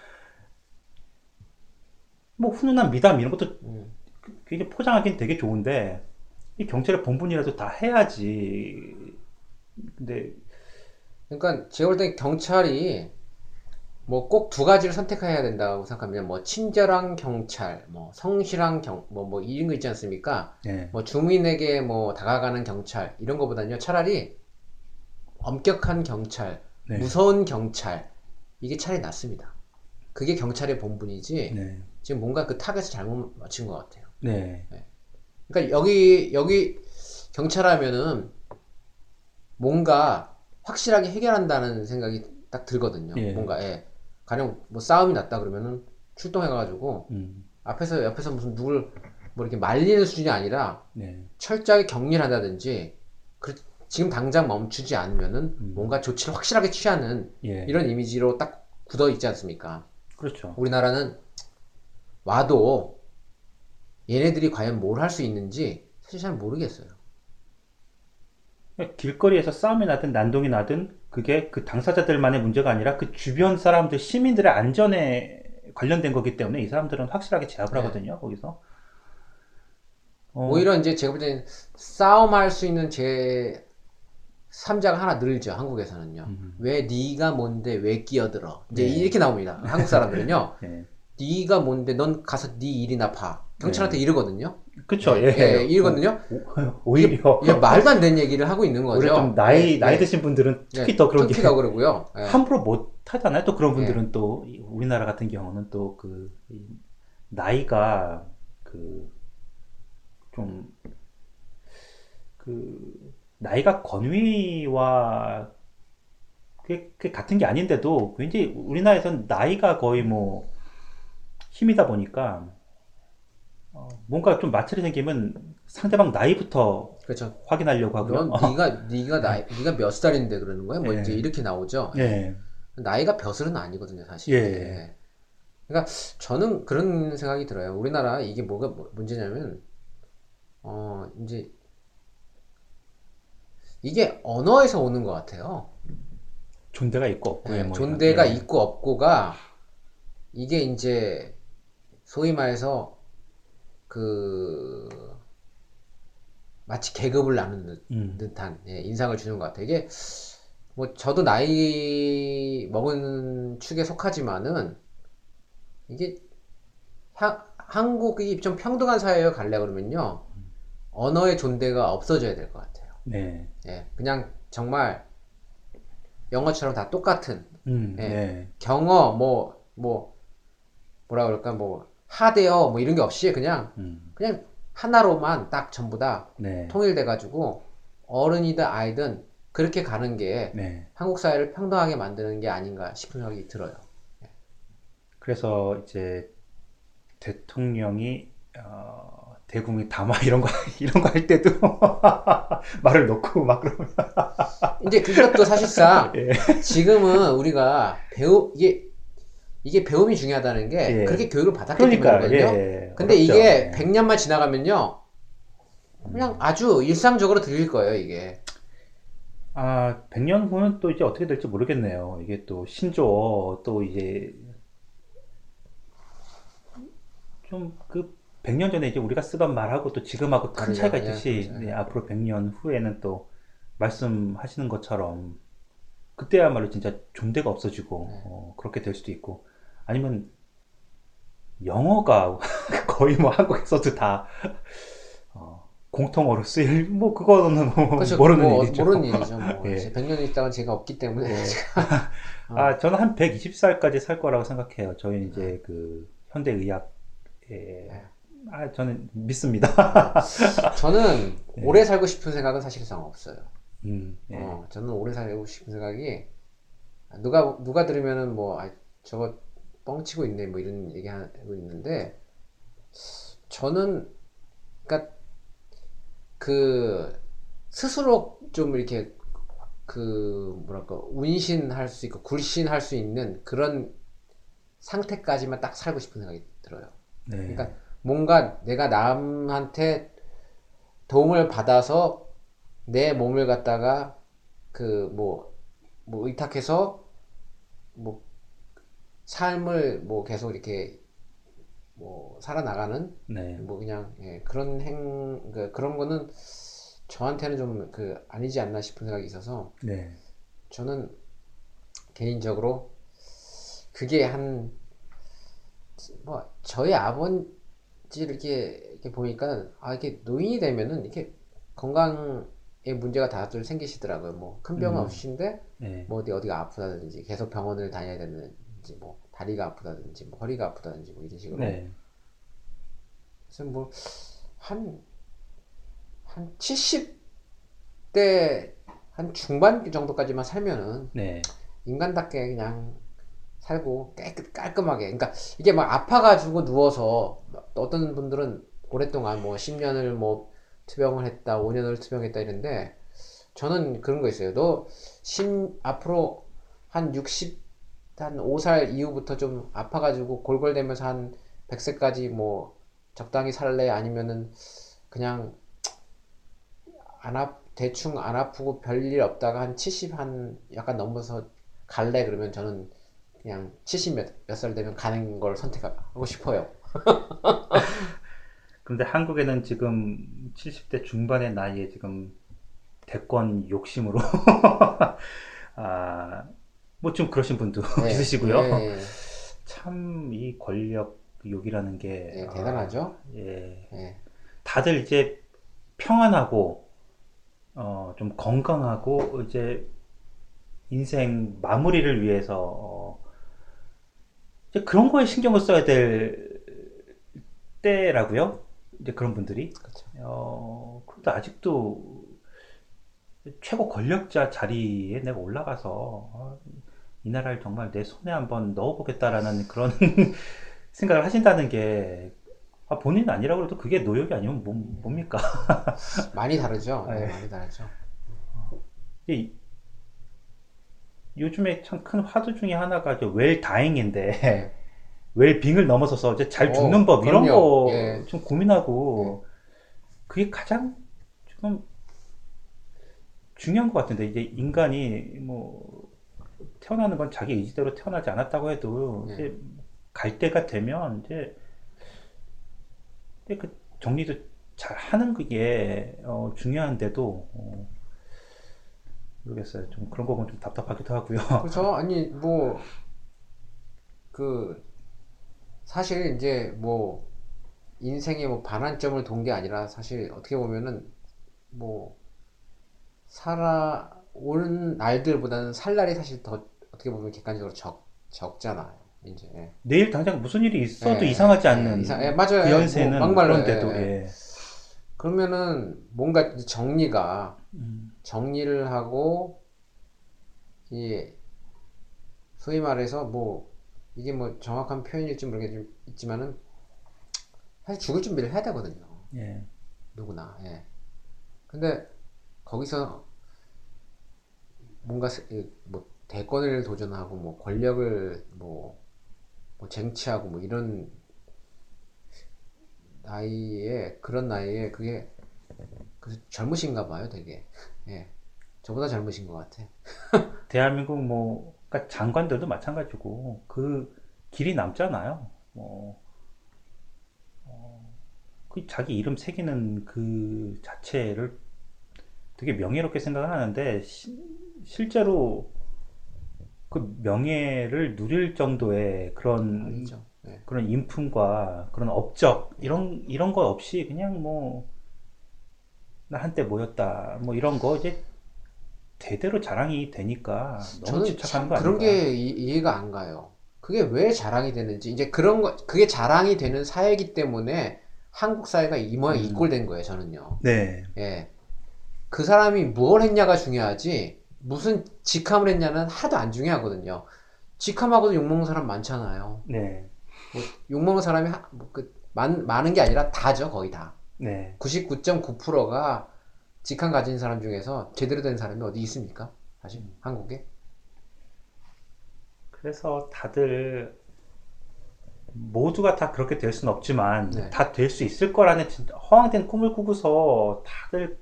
뭐 훈훈한 미담 이런 것도 음. 굉장히 포장하기는 되게 좋은데 이 경찰의 본분이라도 다 해야지. 근데 그러니까 제가 볼때 경찰이 뭐 꼭 두 가지를 선택해야 된다고 생각합니다. 뭐 친절한 경찰, 뭐 성실한 경, 뭐, 뭐 이런 거 있지 않습니까? 예, 뭐 주민에게 뭐 다가가는 경찰 이런 거보다는요 차라리 엄격한 경찰, 네. 무서운 경찰 이게 차라리 낫습니다. 그게 경찰의 본분이지 네, 지금 뭔가 그 타겟을 잘못 맞춘 것 같아요. 네, 그러니까 여기 여기 경찰하면은 뭔가 확실하게 해결한다는 생각이 딱 들거든요. 예. 뭔가 예. 가령 뭐 싸움이 났다 그러면은 출동해가지고 음, 앞에서 옆에서 무슨 누굴 뭐 이렇게 말리는 수준이 아니라 네, 철저하게 격리를 한다든지 그- 지금 당장 멈추지 않으면은 음. 뭔가 조치를 확실하게 취하는 예, 이런 이미지로 딱 굳어 있지 않습니까? 그렇죠. 우리나라는 와도 얘네들이 과연 뭘 할 수 있는지 사실 잘 모르겠어요. 길거리에서 싸움이 나든 난동이 나든 그게 그 당사자들만의 문제가 아니라 그 주변 사람들, 시민들의 안전에 관련된 거기 때문에 이 사람들은 확실하게 제압을 네. 하거든요, 거기서. 어, 오히려 이제 제가 볼 때는 싸움할 수 있는 제 3자가 하나 늘죠 한국에서는요. 음. 왜 네가 뭔데 왜 끼어들어? 이제 네. 이렇게 나옵니다. 한국 사람들은요. 예. 네가 뭔데 넌 가서 네 일이나 봐. 경찰한테 이러거든요. 그쵸, 예. 예, 이러거든요. 오, 히려 이게 말도 안 되는 얘기를 하고 있는 거죠. 오히려 좀 나이, 예, 나이 예. 드신 분들은 특히 예, 더 그런 특히 게더 그러고요. 예. 함부로 못 하잖아요. 또 그런 분들은 또 이- 우리나라 같은 경우는 또 그 나이가 그 좀 그 나이가 권위와 그게, 그게 같은 게 아닌데도 굉장히 우리나라에선 나이가 거의 뭐 힘이다 보니까 어, 뭔가 좀 마찰이 생기면 상대방 나이부터 그렇죠. 확인하려고 하고요. 넌 네가 네가 나이 네가 몇 살인데 그러는 거야? 뭐 예. 이제 이렇게 나오죠. 예. 나이가 벼슬은 아니거든요, 사실. 예. 그러니까 저는 그런 생각이 들어요. 우리나라 이게 뭐가 뭐- 문제냐면 어 이제 이게 언어에서 오는 것 같아요. 존대가 있고 없고 예, 뭐 존대가 이런- 예. 있고 없고가 이게 이제 소위 말해서 그 마치 계급을 나누는 듯- 음. 듯한 예, 인상을 주는 것 같아요. 이게 뭐 저도 나이 먹은 축에 속하지만은 이게 하- 한국이 좀 평등한 사회에 가려 그러면요 언어의 존대가 없어져야 될 것 같아요. 네. 예, 그냥 정말 영어처럼 다 똑같은 음, 예. 네. 경어 뭐뭐 뭐라 그럴까 뭐 하대어 뭐 이런 게 없이 그냥 음, 그냥 하나로만 딱 전부 다 네. 통일돼 가지고 어른이든 아이든 그렇게 가는 게 네. 한국 사회를 평등하게 만드는 게 아닌가 싶은 생각이 들어요. 그래서 이제 대통령이 어, 대국민 담화 이런 거 이런 거 할 때도 말을 놓고 막 그러면 이제 그것도 사실상 예. 지금은 우리가 배우 이게 이게 배움이 중요하다는 게 예. 그렇게 교육을 받았기 그러니까 때문이거든요. 예. 근데 어렵죠. 이게 예. 100년만 지나가면요. 그냥 아주 일상적으로 들릴 거예요, 이게. 아, 100년 후는 또 이제 어떻게 될지 모르겠네요. 이게 또 신조어 또 이제 좀그 100년 전에 이제 우리가 쓰던 말하고 또 지금하고 큰. 차이가 예, 있듯이 그렇죠. 네, 앞으로 100년 후에는 또 말씀하시는 것처럼 그때야말로 진짜 존대가 없어지고 네. 어, 그렇게 될 수도 있고 아니면 영어가 거의 뭐 한국에서도 다 어, 공통어로 쓰일 뭐 그거는 뭐 그렇죠. 모르는 뭐, 일이죠. 모르는 일이죠. 뭐. 예. 이제 100년 있다가 제가 없기 때문에. 네. 제가- 아, 저는 한 120살까지 살 거라고 생각해요. 저희 이제 그 현대 의학에 아, 저는 믿습니다. 저는 네. 오래 살고 싶은 생각은 사실상 없어요. 음, 예. 어, 저는 오래 살고 싶은 생각이 누가 누가 들으면은 뭐 아, 저거 뻥치고 있네 뭐 이런 얘기하고 있는데 저는 그러니까 그 스스로 좀 이렇게 그 뭐랄까 운신할 수 있고 굴신할 수 있는 그런 상태까지만 딱 살고 싶은 생각이 들어요. 네. 그러니까 뭔가 내가 남한테 도움을 받아서 내 몸을 갖다가 그 뭐뭐 의탁해서 뭐 삶을 뭐 계속 이렇게 뭐 살아나가는 네. 뭐 그냥 예, 그런 행 그, 그런 거는 저한테는 좀 그 아니지 않나 싶은 생각이 있어서 네. 저는 개인적으로 그게 한 뭐 저희 아버지를 이렇게, 이렇게 보니까 아 이게 노인이 되면은 이렇게 건강에 문제가 다들 생기시더라고요. 뭐 큰 병은 음. 없으신데 네. 뭐 어디 어디가 아프다든지 계속 병원을 다녀야 되는지 뭐 다리가 아프다든지 뭐 허리가 아프다든지 뭐 이런 식으로 네. 그래서 뭐 한 한 70대 한 중반 정도까지만 살면은 네. 인간답게 그냥 살고 깨끗 깔끔하게 그러니까 이게 막 아파가지고 누워서 어떤 분들은 오랫동안 뭐 10년을 뭐 투병을 했다 5년을 투병했다 이런데 저는 그런 거 있어요 너 심, 앞으로 한 60, 한 5살 이후부터 좀 아파가지고 골골대면서 한 100세까지 뭐 적당히 살래 아니면은 그냥 안 아, 대충 안 아프고 별일 없다가 한 70 한 약간 넘어서 갈래 그러면 저는 그냥 70몇몇살 되면 가는 걸 선택하고 싶어요. 근데 한국에는 지금 70대 중반의 나이에 지금 대권 욕심으로 아, 뭐 좀 그러신 분도 네, 있으시고요. 네, 참이 권력 욕이라는 게 네, 아, 대단하죠. 예. 네, 다들 이제 평안하고 어, 좀 건강하고 이제 인생 마무리를 위해서 어, 이제 그런 거에 신경을 써야 될 때라고요. 이제 그런 분들이 그렇죠. 어, 그런데 아직도 최고 권력자 자리에 내가 올라가서 어, 이 나라를 정말 내 손에 한번 넣어보겠다라는 그런 생각을 하신다는 게 아, 본인 아니라고 해도 그게 노역이 아니면 뭐, 뭡니까? 많이 다르죠. 네, 네. 많이 다르죠. 이- 요즘에 참 큰 화두 중에 하나가 웰 다잉인데 웰 빙을 넘어서서 이제 잘 어, 죽는 법 이런 그럼요. 거 예. 좀 고민하고 그게 가장 좀 중요한 것 같은데 이제 인간이 뭐 태어나는 건 자기 의지대로 태어나지 않았다고 해도 네. 이제 갈 때가 되면 이제 그 정리도 잘 하는 그게 어, 중요한데도 어, 모르겠어요. 좀 그런 거 보면 좀 답답하기도 하고요. 그렇죠. 아니 뭐 그 사실 이제 뭐 인생의 뭐 반환점을 돈 게 아니라 사실 어떻게 보면은 뭐 살아 오는 날들보다는 살 날이 사실 더 어떻게 보면 객관적으로 적 적잖아요. 이제 예. 내일 당장 무슨 일이 있어도 예, 이상하지 예, 않는 이상- 예, 맞아요. 그 예, 뭐 연세는 막말로 그런데도. 그러면은 뭔가 정리가 음, 정리를 하고 이 소위 말해서 뭐 이게 뭐 정확한 표현일지 모르겠지만은 사실 죽을 준비를 해야 되거든요. 예. 누구나. 예. 근데 거기서 뭔가 뭐 대권을 도전하고 뭐 권력을 뭐, 뭐 쟁취하고 뭐 이런 나이에 그런 나이에 그게 그 젊으신가 봐요, 되게. 예. 저보다 젊으신 것 같아. 대한민국 뭐 그러니까 장관들도 마찬가지고 그 길이 남잖아요. 뭐 어, 그 자기 이름 새기는 그 자체를 되게 명예롭게 생각을 하는데 시- 실제로 그 명예를 누릴 정도의 그런 아니죠. 예. 그런 인품과 그런 업적 이런 이런 거 없이 그냥 뭐 나 한때 뭐였다 뭐 이런 거 이제 대대로 자랑이 되니까 너무 저는 집착하는 참거 그런 아닌가? 게 이, 이해가 안 가요. 그게 왜 자랑이 되는지 이제 그런 거 그게 자랑이 되는 사회이기 때문에 한국 사회가 이 모양 음. 이꼴된 거예요. 저는요. 네, 예. 그 사람이 뭘 했냐가 중요하지 무슨 직함을 했냐는 하나도 안 중요하거든요. 직함하고도 욕먹는 사람 많잖아요. 네, 뭐 욕먹는 사람이 하, 뭐 그, 많, 많은 게 아니라 다죠, 거의 다. 네, 99.9%가 직함 가진 사람 중에서 제대로 된 사람이 어디 있습니까? 사실 한국에? 그래서 다들 모두가 다 그렇게 될 수는 없지만 네. 다될 수 있을 거라는 진짜 허황된 꿈을 꾸고서 다들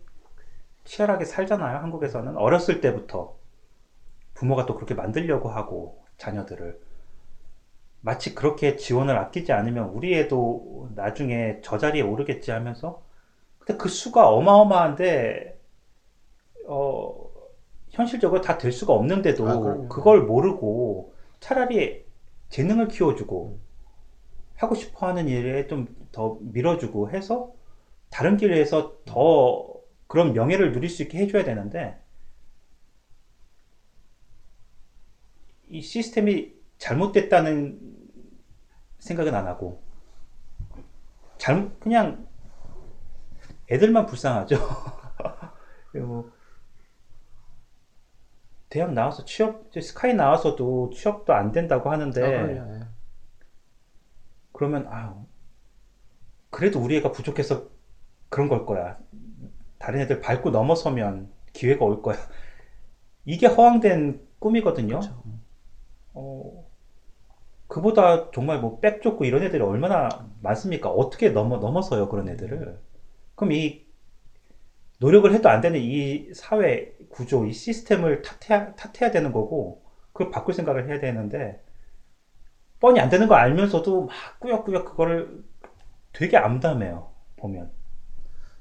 치열하게 살잖아요. 한국에서는 어렸을 때부터 부모가 또 그렇게 만들려고 하고 자녀들을 마치 그렇게 지원을 아끼지 않으면 우리 애도 나중에 저 자리에 오르겠지 하면서 근데 그 수가 어마어마한데 어 현실적으로 다 될 수가 없는데도 아. 그걸 모르고 차라리 재능을 키워주고 하고 싶어 하는 일에 좀 더 밀어주고 해서 다른 길에서 더 그런 명예를 누릴 수 있게 해줘야 되는데 이 시스템이 잘못됐다는 생각은 안 하고 잘 그냥 애들만 불쌍하죠. 그리고 대학 나와서 취업 스카이 나와서도 취업도 안 된다고 하는데. 예. 그러면 아 그래도 우리 애가 부족해서 그런 걸 거야. 다른 애들 밟고 넘어서면 기회가 올 거야. 이게 허황된 꿈이거든요. 그렇죠. 어, 그보다 정말 뭐백 좁고 이런 애들이 얼마나 많습니까? 어떻게 넘어, 넘어서요, 그런 애들을. 그럼 이 노력을 해도 안 되는 이 사회 구조, 이 시스템을 탓해야, 탓해야 되는 거고, 그걸 바꿀 생각을 해야 되는데, 뻔히 안 되는 거 알면서도 막 꾸역꾸역 그거를 되게 암담해요, 보면.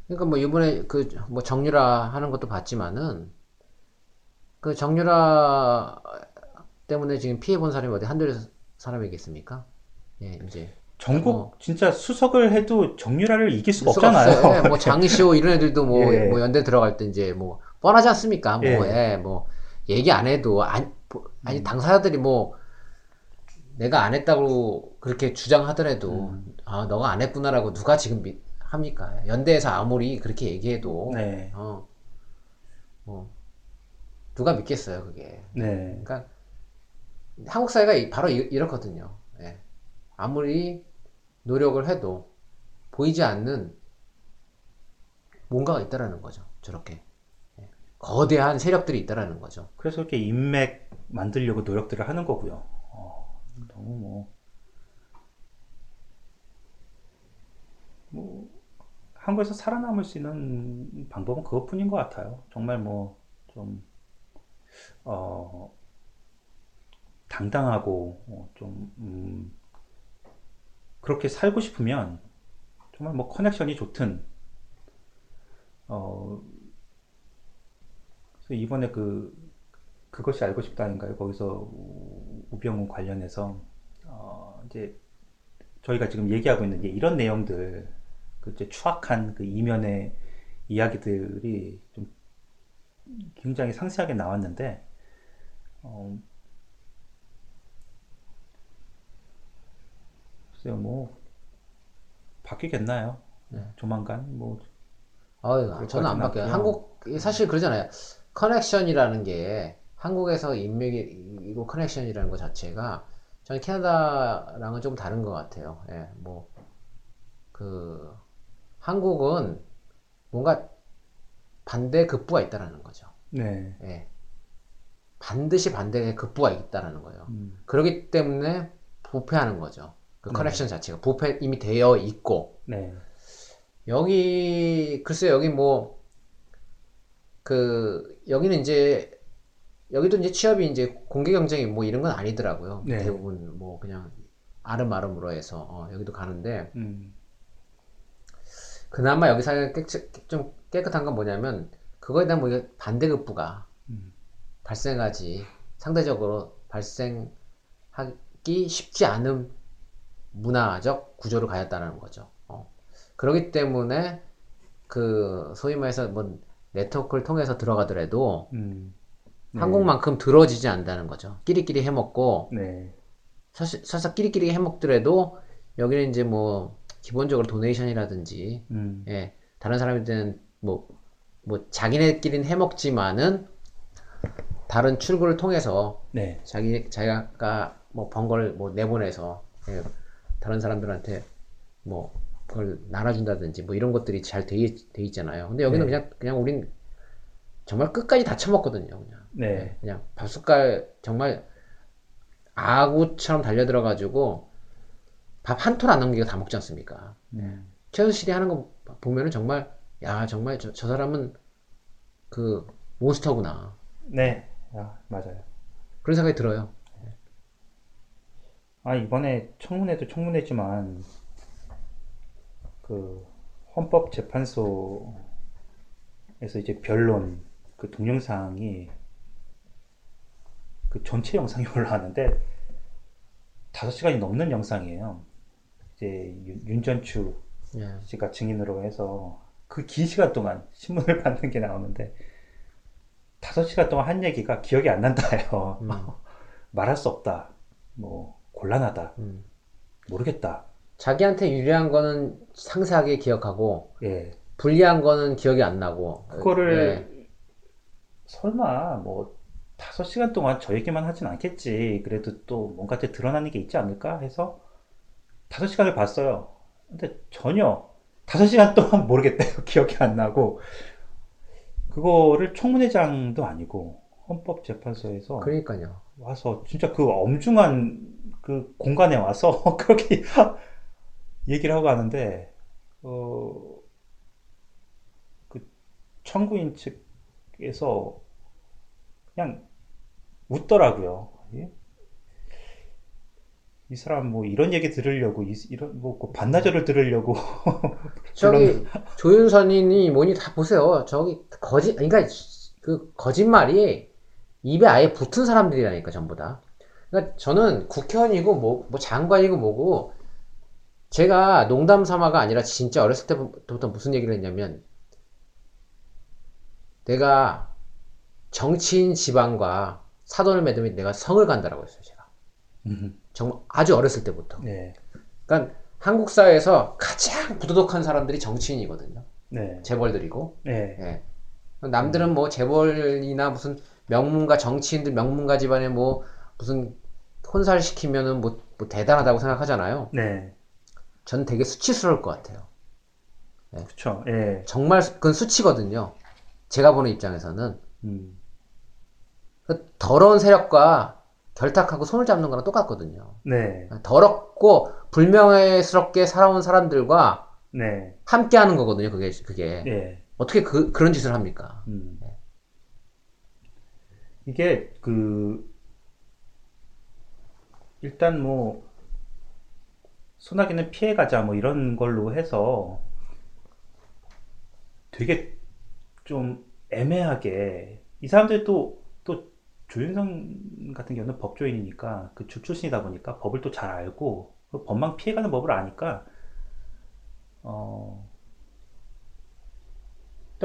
그러니까 뭐 이번에 그 뭐 정유라 하는 것도 봤지만은 그 정유라 때문에 지금 피해 본 사람이 어디 한두 사람이겠습니까? 예, 이제 전국 어. 진짜 수석을 해도 정유라를 이길 수가 수가 없잖아요. 예, 뭐 장시호 이런 애들도 뭐, 예. 뭐 연대 들어갈 때 이제 뭐 뻔하지 않습니까? 뭐, 예. 예, 뭐 얘기 안 해도 아니, 뭐, 음. 아니 당사자들이 뭐 내가 안 했다고 그렇게 주장하더라도 음. 아 너가 안 했구나라고 누가 지금 믿- 합니까? 연대에서 아무리 그렇게 얘기해도 네. 어, 뭐 누가 믿겠어요 그게. 네. 그러니까 한국 사회가 이- 바로 이, 이렇거든요. 예. 아무리 노력을 해도 보이지 않는 뭔가가 있다라는 거죠. 저렇게 예. 거대한 세력들이 있다라는 거죠. 그래서 이렇게 인맥 만들려고 노력들을 하는 거고요. 어, 너무 뭐, 뭐, 한국에서 살아남을 수 있는 방법은 그것뿐인 것 같아요. 정말 뭐, 좀, 어, 당당하고, 어, 좀, 음, 그렇게 살고 싶으면, 정말 뭐 커넥션이 좋든, 어, 이번에 그, 그것이 알고 싶다인가요? 거기서 우- 우병우 관련해서 어, 이제 저희가 지금 얘기하고 있는 게 이런 내용들, 그 이제 추악한 그 이면의 이야기들이 좀 굉장히 상세하게 나왔는데, 어, 글쎄요, 뭐 바뀌겠나요? 조만간 뭐 그럴 저는 안 바뀌어요. 한국 사실 그러잖아요. 커넥션이라는 게 한국에서 인맥이고 커넥션이라는 것 자체가 저는 캐나다랑은 좀 다른 것 같아요. 예, 뭐 그 한국은 뭔가 반대 급부가 있다라는 거죠. 네, 예. 반드시 반대의 급부가 있다라는 거예요. 음, 그렇기 때문에 부패하는 거죠. 그 네. 커넥션 자체가 부패 이미 되어 있고 네, 여기 글쎄 여기 뭐 그 여기는 이제 여기도 이제 취업이 이제 공개 경쟁이 뭐 이런 건 아니더라고요. 네. 대부분 뭐 그냥 아름아름으로 해서 어, 여기도 가는데 음, 그나마 여기 사회가 깨끗, 좀 깨끗한 건 뭐냐면 그거에 대한 뭐 반대급부가 음. 발생하지 상대적으로 발생하기 쉽지 않은 문화적 구조를 가졌다는 거죠. 어. 그렇기 때문에 그 소위 말해서 뭐 네트워크를 통해서 들어가더라도 음, 네. 한국만큼 들어지지 않는다는 거죠. 끼리끼리 해먹고 네, 사실 설사 끼리끼리 해먹더라도 여기는 이제 뭐 기본적으로 도네이션이라든지 음, 예, 다른 사람들은 뭐, 뭐, 자기네끼리는 해먹지만은, 다른 출구를 통해서, 네, 자기, 자기가 뭐, 번 걸 뭐, 내보내서, 예, 다른 사람들한테 뭐, 그걸 나눠준다든지, 뭐, 이런 것들이 잘 돼, 있- 돼 있잖아요. 근데 여기는 네. 그냥, 그냥 우린 정말 끝까지 다 처먹거든요, 그냥. 네, 예, 그냥 밥숟갈, 정말, 아구처럼 달려들어가지고, 밥 한 톨 안 남기고 다 먹지 않습니까? 네. 최순실이 하는 거 보면은 정말 야 정말 저, 저 사람은 그 몬스터구나 네. 아, 맞아요. 그런 생각이 들어요. 아, 이번에 청문회도 청문회지만, 그, 헌법재판소에서 이제 변론, 그 동영상이, 그 전체 영상이 올라왔는데, 5시간이 넘는 영상이에요. 이제 윤, 윤전추 예. 씨가 증인으로 해서, 그 긴 시간 동안 신문을 받는 게 나오는데, 5시간 동안 한 얘기가 기억이 안 난다요. 음. 말할 수 없다. 뭐, 곤란하다. 음. 모르겠다. 자기한테 유리한 거는 상세하게 기억하고 예. 불리한 거는 기억이 안 나고 그거를 예. 설마 뭐 다섯 시간 동안 저 얘기만 하진 않겠지. 그래도 또 뭔가 더 드러나는 게 있지 않을까 해서 다섯 시간을 봤어요. 근데 전혀 다섯 시간 동안 모르겠대요. 기억이 안 나고 그거를 청문회장도 아니고 헌법재판소에서 그러니까요. 와서 진짜 그 엄중한 그 공간에 와서 그렇게 얘기를 하고 가는데 어, 그 청구인 측에서 그냥 웃더라고요. 예? 이 사람 뭐 이런 얘기 들으려고 이, 이런 뭐그 반나절을 들으려고 저기 조윤선이니 뭐니 다 보세요. 저기 거짓 그러니까 그 거짓말이 입에 아예 붙은 사람들이라니까 전부 다. 그러니까 저는 국회의원이고 뭐, 뭐 장관이고 뭐고 제가 농담 삼아가 아니라 진짜 어렸을 때부터 무슨 얘기를 했냐면 내가 정치인 집안과 사돈을 맺으면 내가 성을 간다라고 했어요 제가 음, 정말 아주 어렸을 때부터. 네, 그러니까 한국 사회에서 가장 부도덕한 사람들이 정치인이거든요. 네, 재벌들이고. 네, 예. 남들은 뭐 재벌이나 무슨 명문가 정치인들 명문가 집안에 뭐 무슨 혼살 시키면은 뭐, 뭐 대단하다고 생각하잖아요. 네, 전 되게 수치스러울 것 같아요. 그렇죠. 예, 정말 수- 그건 수치거든요. 제가 보는 입장에서는. 음, 그 더러운 세력과 결탁하고 손을 잡는 거랑 똑같거든요. 네, 더럽고 불명예스럽게 살아온 사람들과 네, 함께 하는 거거든요. 그게 그게 예. 어떻게 그 그런 짓을 합니까? 음. 이게 그 일단 뭐 소나기는 피해가자 뭐 이런 걸로 해서 되게 좀 애매하게 이 사람들이 또, 또 조윤선 같은 경우는 법조인이니까 그 주 출신이다 보니까 법을 또 잘 알고 그 법망 피해가는 법을 아니까 어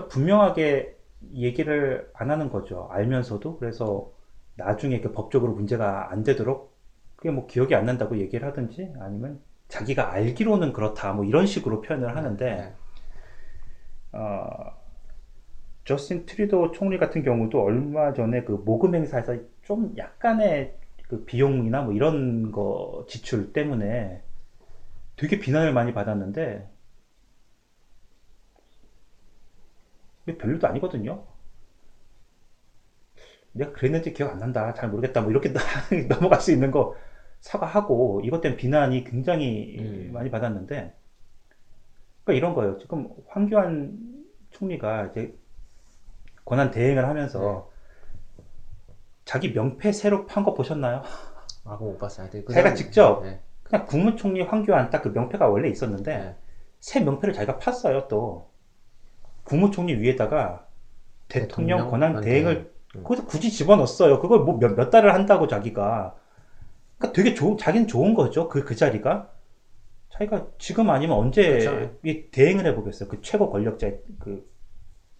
분명하게 얘기를 안 하는 거죠. 알면서도. 그래서 나중에 그 법적으로 문제가 안 되도록 그게 뭐 기억이 안 난다고 얘기를 하든지 아니면 자기가 알기로는 그렇다 뭐 이런 식으로 표현을 하는데 네. 어, 저스틴 트리도 총리 같은 경우도 얼마 전에 그 모금 행사에서 좀 약간의 그 비용이나 뭐 이런 거 지출 때문에 되게 비난을 많이 받았는데 이게 별로도 아니거든요. 내가 그랬는지 기억 안 난다. 잘 모르겠다. 뭐 이렇게 넘어갈 수 있는 거 사과하고 이것 때문에 비난이 굉장히 음. 많이 받았는데 그러니까 이런 거예요. 지금 황교안 총리가 이제 권한 대행을 하면서 자기 명패 새로 판 거 보셨나요? 아, 그거 못 봤어요. 그 자기가 사람- 직접 네. 그냥 국무총리 황교안 딱 그 명패가 원래 있었는데 네. 새 명패를 자기가 팠어요 또 국무총리 위에다가 대통령, 대통령 권한 권한 대행을 음. 거기서 굳이 집어넣었어요 그걸 뭐 몇, 몇 달을 한다고 자기가 그러니까 되게 좋은 자기는 좋은 거죠 그, 그 자리가 자기가 지금 아니면 언제 그렇죠. 이 대행을 해보겠어요 그 최고 권력자의 그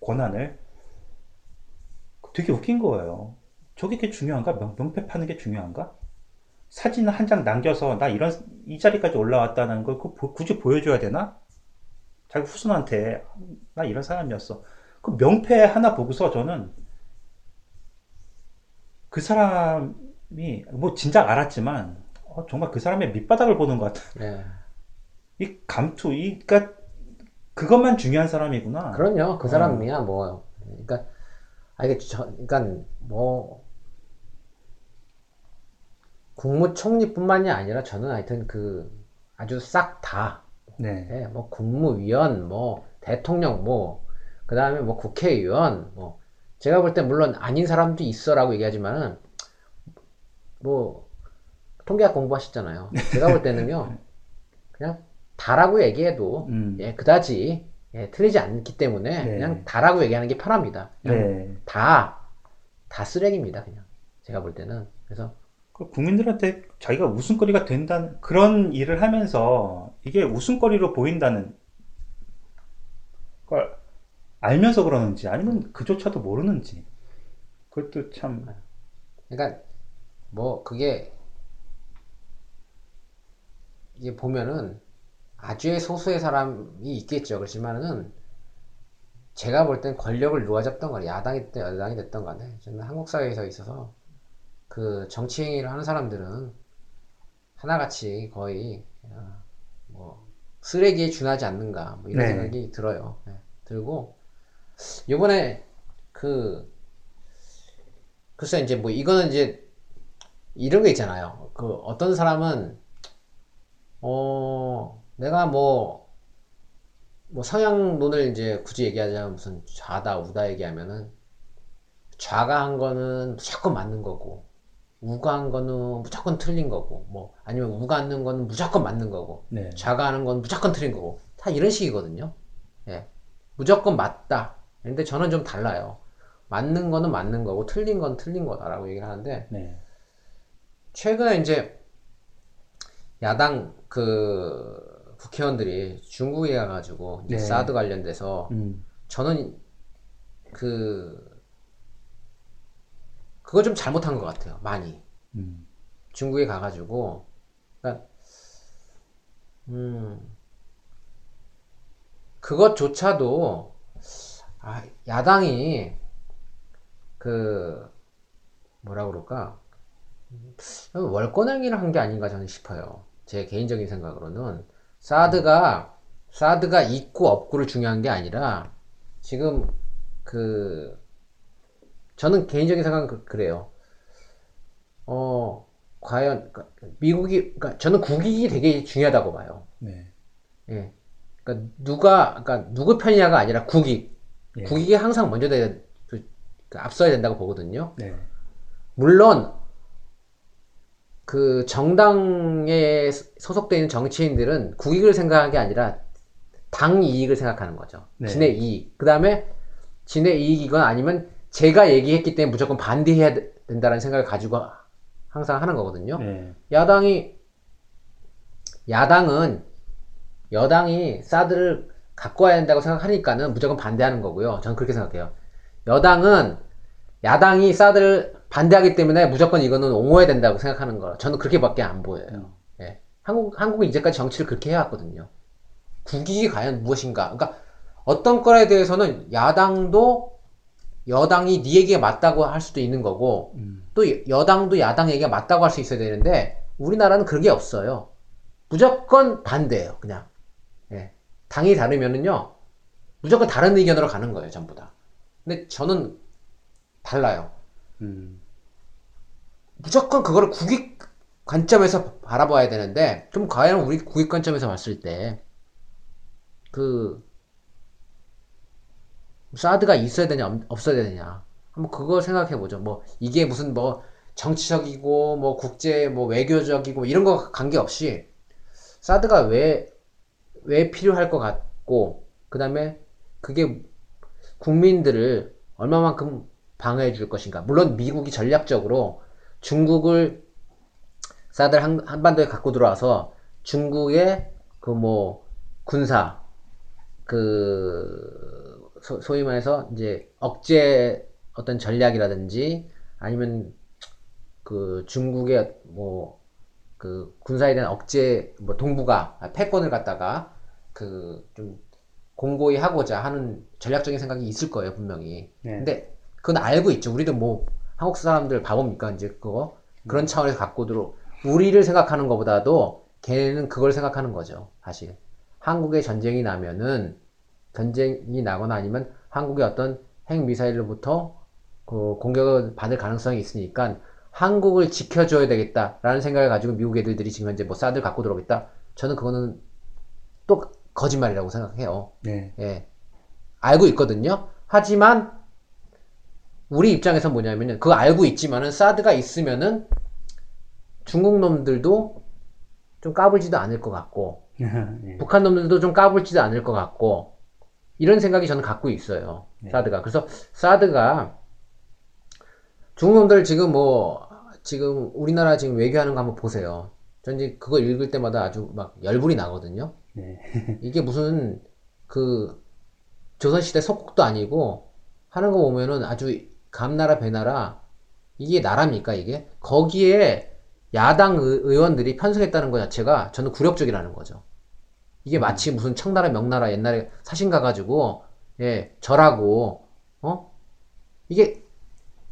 권한을 되게 웃긴 거예요 저게 그게 중요한가 명, 명패 파는 게 중요한가 사진 한 장 남겨서 나 이런 이 자리까지 올라왔다는 걸그 보- 굳이 보여줘야 되나? 자기 후손한테 나 이런 사람이었어. 그 명패 하나 보고서 저는 그 사람이 뭐 진작 알았지만 어, 정말 그 사람의 밑바닥을 보는 것 같아. 네. 이 감투, 이 그러니까 그것만 중요한 사람이구나. 그럼요. 어. 그 사람이야 뭐. 그러니까 아 이게 저 그러니까 뭐 국무총리뿐만이 아니라 저는 하여튼 그 아주 싹 다, 네. 예, 뭐 국무위원, 뭐 대통령, 뭐 그다음에 뭐 국회의원, 뭐 제가 볼 때 물론 아닌 사람도 있어라고 얘기하지만은 뭐 통계학 공부하셨잖아요. 제가 볼 때는요, 그냥 다라고 얘기해도 음. 예, 그다지 예, 틀리지 않기 때문에 네. 그냥 다라고 얘기하는 게 편합니다. 네. 다, 다 쓰레기입니다, 그냥. 제가 볼 때는. 그래서, 그 국민들한테 자기가 웃음거리가 된다는 그런 일을 하면서 이게 웃음거리로 보인다는 걸 알면서 그러는지 아니면 그조차도 모르는지 그것도 참 그러니까, 뭐, 그게, 이게 보면은, 아주의 소수의 사람이 있겠죠. 그렇지만은, 제가 볼 땐 권력을 누가 잡던 간에, 야당이 됐든 여당이 됐던 간에, 저는 한국 사회에서 있어서, 그 정치 행위를 하는 사람들은, 하나같이 거의, 어, 뭐, 쓰레기에 준하지 않는가, 뭐 이런 네. 생각이 들어요. 네, 들고, 요번에, 그, 글쎄 이제 뭐 이거는 이제 이런 게 있잖아요. 그 어떤 사람은 어 내가 뭐 뭐 성향론을 이제 굳이 얘기하자면 무슨 좌다 우다 얘기하면은 좌가 한 거는 무조건 맞는 거고 우가 한 거는 무조건 틀린 거고 뭐 아니면 우가 하는 거는 무조건 맞는 거고 네. 좌가 하는 건 무조건 틀린 거고 다 이런 식이거든요. 예. 무조건 맞다. 근데 저는 좀 달라요. 맞는 거는 맞는 거고 틀린 건 틀린 거다라고 얘기를 하는데 네. 최근에 이제 야당 그 국회의원들이 중국에 가가지고 이제 네. 사드 관련돼서 음. 저는 그 그거 좀 잘못한 것 같아요. 많이. 음. 중국에 가가지고, 그러니까, 음, 그것조차도, 아, 야당이, 그, 뭐라 그럴까, 월권행위를 한 게 아닌가 저는 싶어요. 제 개인적인 생각으로는. 사드가, 사드가 있고 없고를 중요한 게 아니라, 지금, 그, 저는 개인적인 생각은 그- 그래요. 어, 과연, 그러니까 미국이, 그러니까 저는 국익이 되게 중요하다고 봐요. 네. 예. 그러니까 누가, 그러니까 누구 편이냐가 아니라 국익. 예. 국익이 항상 먼저 돼야, 그, 그 앞서야 된다고 보거든요. 네. 물론, 그 정당에 소속되어 있는 정치인들은 국익을 생각하는 게 아니라 당 이익을 생각하는 거죠. 네. 진의 이익. 그 다음에 진의 이익이거나 아니면 제가 얘기했기 때문에 무조건 반대해야 되- 된다는 생각을 가지고 항상 하는 거거든요. 네. 야당이 야당은 여당이 사드를 갖고 와야 된다고 생각하니까는 무조건 반대하는 거고요. 저는 그렇게 생각해요. 여당은 야당이 사드를 반대하기 때문에 무조건 이거는 옹호해야 된다고 생각하는 거. 저는 그렇게밖에 안 보여요. 예. 한국 한국은 이제까지 정치를 그렇게 해왔거든요. 국익이 과연 무엇인가? 그러니까 어떤 거에 대해서는 야당도 여당이 네 얘기가 맞다고 할 수도 있는 거고 음. 또 여당도 야당 얘기가 맞다고 할 수 있어야 되는데 우리나라는 그런 게 없어요. 무조건 반대예요, 그냥. 예. 당이 다르면은요, 무조건 다른 의견으로 가는 거예요, 전부 다. 근데 저는 달라요. 음. 무조건 그거를 국익 관점에서 바라봐야 되는데, 그럼 과연 우리 국익 관점에서 봤을 때, 그, 사드가 있어야 되냐, 없- 없어야 되냐. 한번 그거 생각해 보죠. 뭐, 이게 무슨 뭐, 정치적이고, 뭐, 국제, 뭐, 외교적이고, 뭐 이런 거 관계없이, 사드가 왜, 왜 필요할 것 같고, 그 다음에 그게 국민들을 얼마만큼 방어해 줄 것인가. 물론 미국이 전략적으로 중국을 사들 한, 한반도에 갖고 들어와서 중국의 그 뭐 군사 그 소, 소위 말해서 이제 억제 어떤 전략이라든지 아니면 그 중국의 뭐 그 군사에 대한 억제 뭐 동북아 패권을 갖다가 그 좀 공고히 하고자 하는 전략적인 생각이 있을 거예요 분명히. 네. 근데 그건 알고 있죠. 우리도 뭐 한국 사람들 바보입니까 이제 그거 그런 차원에서 갖고 들어 우리를 생각하는 것보다도 걔는 그걸 생각하는 거죠. 사실 한국에 전쟁이 나면은 전쟁이 나거나 아니면 한국의 어떤 핵 미사일로부터 그 공격을 받을 가능성이 있으니까 한국을 지켜줘야 되겠다라는 생각을 가지고 미국 애들들이 지금 현재 뭐 사드 갖고 들어오겠다 저는 그거는 또 거짓말이라고 생각해요. 네. 예. 알고 있거든요. 하지만 우리 입장에서 뭐냐면은 그거 알고 있지만은 사드가 있으면은 중국 놈들도 좀 까불지도 않을 것 같고 네. 북한 놈들도 좀 까불지도 않을 것 같고 이런 생각이 저는 갖고 있어요. 네. 사드가 그래서 사드가 중국 놈들 지금 뭐 지금 우리나라 지금 외교하는 거 한번 보세요. 전 이제 그거 읽을 때마다 아주 막 열불이 나거든요. 네. 이게 무슨 그 조선시대 속국도 아니고 하는 거 보면은 아주 감나라 배나라 이게 나라입니까 이게 거기에 야당 의- 의원들이 편성했다는 것 자체가 저는 굴욕적이라는 거죠. 이게 마치 무슨 청나라 명나라 옛날에 사신 가가지고 예 절하고 어 이게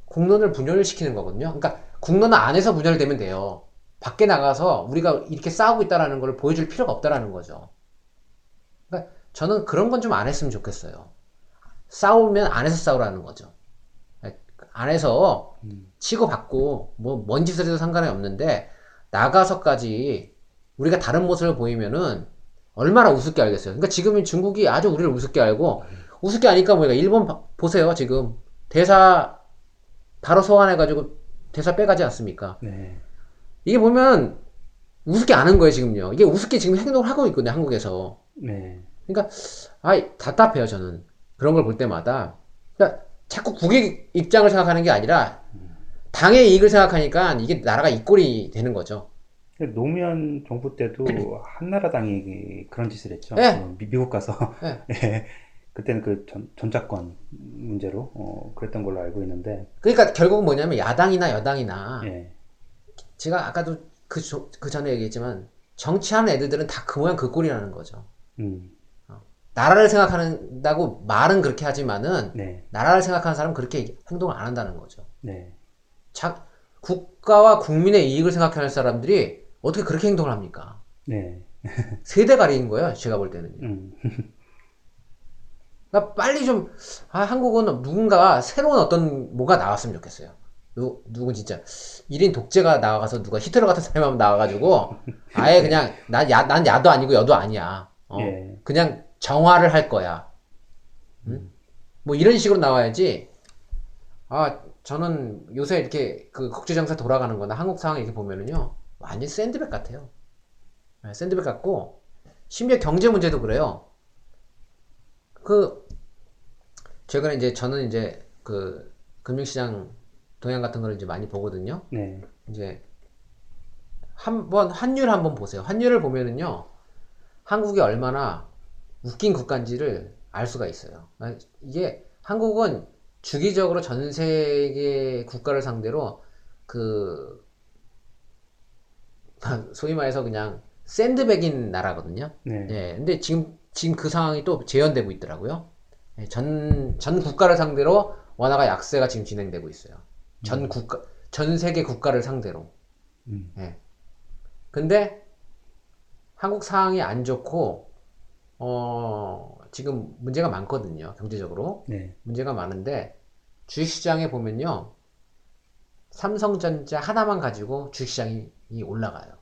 국론을 분열을 시키는 거거든요. 그러니까 국론 안에서 분열되면 돼요. 밖에 나가서 우리가 이렇게 싸우고 있다라는 걸 보여줄 필요가 없다라는 거죠. 그러니까 저는 그런 건 좀 안 했으면 좋겠어요. 싸우면 안에서 싸우라는 거죠. 안에서 치고받고 뭐 뭔 짓을 해도 상관이 없는데 나가서까지 우리가 다른 모습을 보이면은 얼마나 우습게 알겠어요. 그러니까 지금은 중국이 아주 우리를 우습게 알고 우습게 아니까 뭐야 일본 봐- 보세요 지금 대사 바로 소환해가지고 대사 빼가지 않습니까? 네. 이게 보면 우습게 아는 거예요 지금요. 이게 우습게 지금 행동을 하고 있거든요 한국에서. 네. 그러니까 아 답답해요 저는 그런 걸 볼 때마다. 그러니까 자꾸 국익 입장을 생각하는 게 아니라 당의 이익을 생각하니까 이게 나라가 이 꼴이 되는 거죠. 노무현 정부 때도 한나라당이 그런 짓을 했죠. 네. 어, 미, 미국 가서 네. 예. 그때는 그 전, 전자권 문제로 어, 그랬던 걸로 알고 있는데 그러니까 결국은 뭐냐면 야당이나 여당이나 예. 제가 아까도 그, 조- 그 전에 얘기했지만 정치하는 애들들은 다 그 모양 그 꼴이라는 거죠. 음. 나라를 생각한다고 말은 그렇게 하지만은 네. 나라를 생각하는 사람은 그렇게 행동을 안 한다는 거죠. 네. 자, 국가와 국민의 이익을 생각하는 사람들이 어떻게 그렇게 행동을 합니까? 네. 세대 가리는 거예요, 제가 볼 때는. 음. 그러니까 빨리 좀, 아, 한국은 누군가 새로운 어떤 뭐가 나왔으면 좋겠어요. 누, 누군 진짜, 1인 독재가 나와가서 누가 히틀러 같은 사람이 나와가지고, 아예 그냥, 난 야, 난 야도 아니고 여도 아니야. 어, 예. 그냥 정화를 할 거야. 응? 뭐 이런 식으로 나와야지, 아, 저는 요새 이렇게 그 국제정세 돌아가는 거나 한국 상황 이렇게 보면은요, 완전 샌드백 같아요. 네, 샌드백 같고, 심지어 경제 문제도 그래요. 그, 최근에 이제 저는 이제 그 금융시장 동향 같은 거를 이제 많이 보거든요. 네. 이제 한번 환율 한번 보세요. 환율을 보면은요. 한국이 얼마나 웃긴 국가인지를 알 수가 있어요. 아, 이게 한국은 주기적으로 전 세계 국가를 상대로 그 소위 말해서 그냥 샌드백인 나라거든요. 네. 예, 근데 지금, 지금 그 상황이 또 재현되고 있더라고요. 예, 전, 전 국가를 상대로 원화가 약세가 지금 진행되고 있어요. 전 국가, 전 세계 국가를 상대로. 음. 예. 근데 한국 상황이 안 좋고, 어, 지금 문제가 많거든요. 경제적으로. 네. 문제가 많은데, 주식시장에 보면요. 삼성전자 하나만 가지고 주식시장이 올라가요.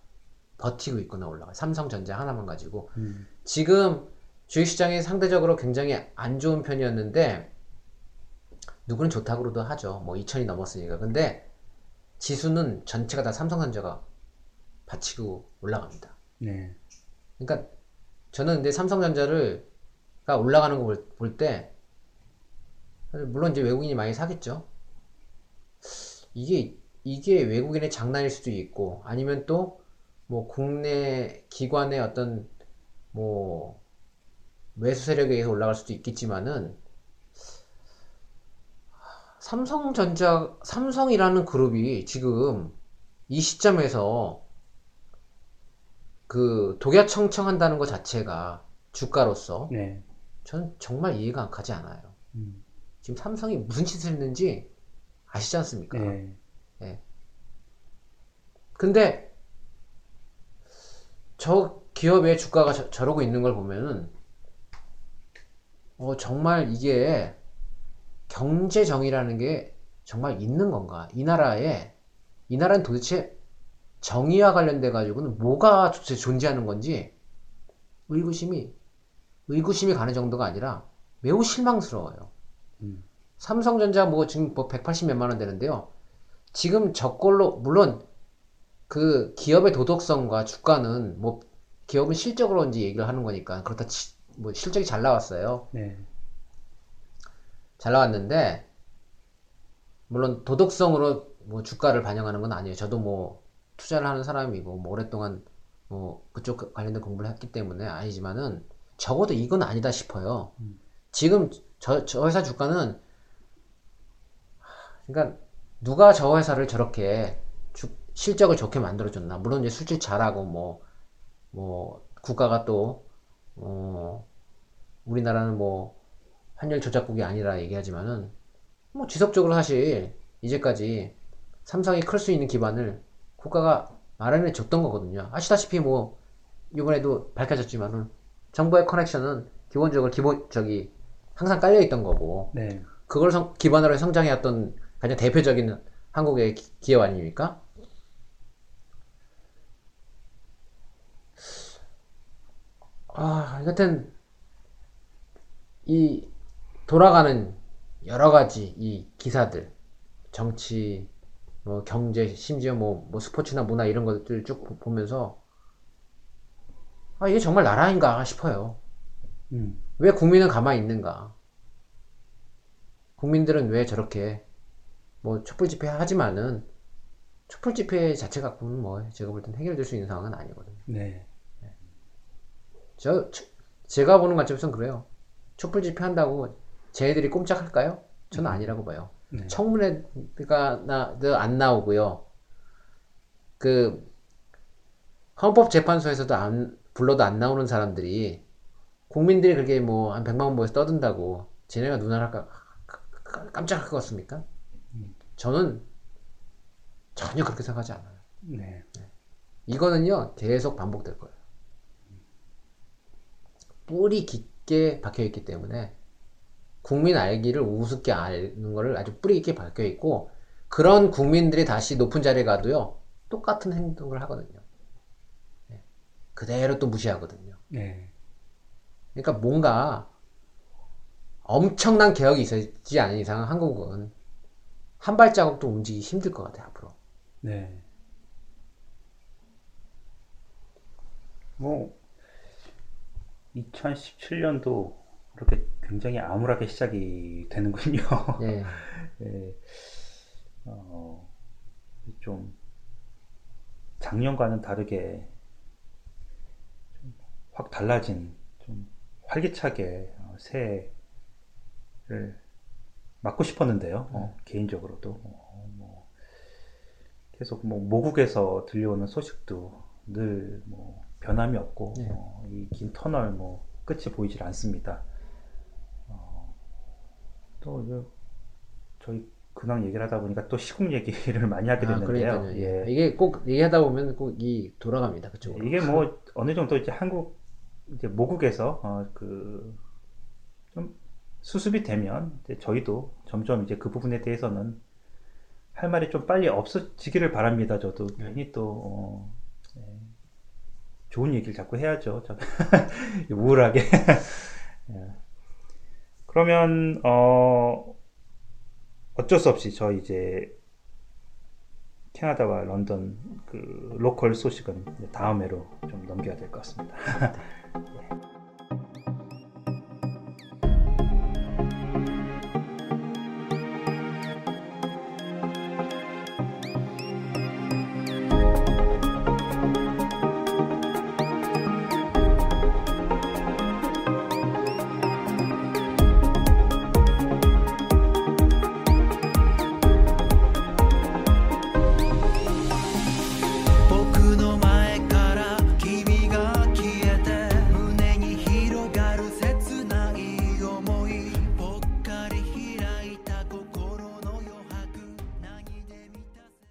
버티고 있거나 올라가요. 삼성전자 하나만 가지고. 음. 지금 주식시장이 상대적으로 굉장히 안 좋은 편이었는데, 누구는 좋다고도 하죠. 뭐 2000이 넘었으니까. 근데 지수는 전체가 다 삼성전자가 받치고 올라갑니다. 네. 그러니까 저는 근데 삼성전자를 가 올라가는 거 볼때 물론 이제 외국인이 많이 사겠죠. 이게 이게 외국인의 장난일 수도 있고 아니면 또 뭐 국내 기관의 어떤 뭐 매수 세력에 의해서 올라갈 수도 있겠지만은 삼성전자 삼성이라는 그룹이 지금 이 시점에서 그 독야청청한다는 것 자체가 주가로서 네. 전 정말 이해가 가지 않아요. 음. 지금 삼성이 무슨 짓을 했는지 아시지 않습니까? 네. 근데 저 기업의 주가가 저, 저러고 있는 걸 보면은 어, 정말 이게 경제정의라는 게 정말 있는 건가? 이 나라에 이 나라는 도대체 정의와 관련돼 가지고는 뭐가 도대체 존재하는 건지 의구심이 의구심이 가는 정도가 아니라 매우 실망스러워요. 음. 삼성전자 뭐 지금 뭐 180 몇만 원 되는데요. 지금 저걸로 물론 그 기업의 도덕성과 주가는 뭐 기업은 실적으로 이제 얘기를 하는 거니까 그렇다 치, 뭐 실적이 잘 나왔어요. 네. 잘 나왔는데 물론 도덕성으로 뭐 주가를 반영하는 건 아니에요. 저도 뭐 투자를 하는 사람이고 뭐 오랫동안 뭐 그쪽 관련된 공부를 했기 때문에 아니지만은 적어도 이건 아니다 싶어요. 지금 저, 저 회사 주가는 그러니까 누가 저 회사를 저렇게 주- 실적을 좋게 만들어줬나? 물론 이제 술집 잘하고 뭐, 뭐, 국가가 또, 어, 우리나라는 뭐, 환율 조작국이 아니라 얘기하지만은, 뭐, 지속적으로 사실, 이제까지 삼성이 클 수 있는 기반을 국가가 마련해 줬던 거거든요. 아시다시피 뭐, 이번에도 밝혀졌지만은, 정부의 커넥션은 기본적으로 기본, 저기, 항상 깔려 있던 거고, 네. 그걸 성- 기반으로 성장해왔던 가장 대표적인 한국의 기- 기업 아닙니까? 아, 여튼 이 돌아가는 여러 가지 이 기사들, 정치, 뭐 경제, 심지어 뭐, 뭐 스포츠나 문화 이런 것들 쭉 보- 보면서 아, 이게 정말 나라인가 싶어요. 음. 왜 국민은 가만히 있는가? 국민들은 왜 저렇게 뭐 촛불 집회 하지만은 촛불 집회 자체 갖고는 뭐 제가 볼 땐 해결될 수 있는 상황은 아니거든요. 네. 저 저- 제가 보는 관점에서는 그래요. 촛불 집회 한다고 쟤네들이 꼼짝할까요? 저는 아니라고 봐요. 네. 청문회가 나, 안 나오고요. 그 헌법재판소에서도 안 불러도 안 나오는 사람들이 국민들이 그렇게 뭐한 100만 원 모여서 떠든다고 쟤네가 눈알 할까 깜짝 할것 같습니까? 저는 전혀 그렇게 생각하지 않아요. 네. 이거는요 계속 반복될 거예요. 뿌리 깊게 박혀 있기 때문에 국민 알기를 우습게 아는 거를 아주 뿌리 깊게 박혀 있고 그런 국민들이 다시 높은 자리에 가도요 똑같은 행동을 하거든요. 네. 그대로 또 무시하거든요. 네. 그러니까 뭔가 엄청난 개혁이 있지 않은 이상 한국은 한 발자국도 움직이기 힘들 것 같아요 앞으로. 네. 뭐 2017년도 이렇게 굉장히 암울하게 시작이 되는군요. 네. 네. 어, 좀 작년과는 다르게 좀 확 달라진 좀 활기차게 어, 새해를 맞고 싶었는데요. 어, 개인적으로도 어, 뭐 계속 뭐 모국에서 들려오는 소식도 늘 뭐 변함이 없고 네. 어, 이긴 터널 뭐 끝이 보이질 않습니다. 또 이제 저희 근황 얘기를 하다 보니까 또 시국 얘기를 많이 하게 아, 됐는데요. 그러니까요. 예. 예. 이게 꼭 얘기하다 보면 꼭 이 돌아갑니다 그쪽으로. 이게 뭐 어느 정도 이제 한국 이제 모국에서 어, 그좀 수습이 되면 이제 저희도 점점 이제 그 부분에 대해서는 할 말이 좀 빨리 없어지기를 바랍니다. 저도 괜히 또 어, 예. 좋은 얘기를 자꾸 해야죠. 저- 우울하게. 예. 그러면 어 어쩔 수 없이 저 이제 캐나다와 런던 그 로컬 소식은 다음 회로 좀 넘겨야 될 것 같습니다. 예.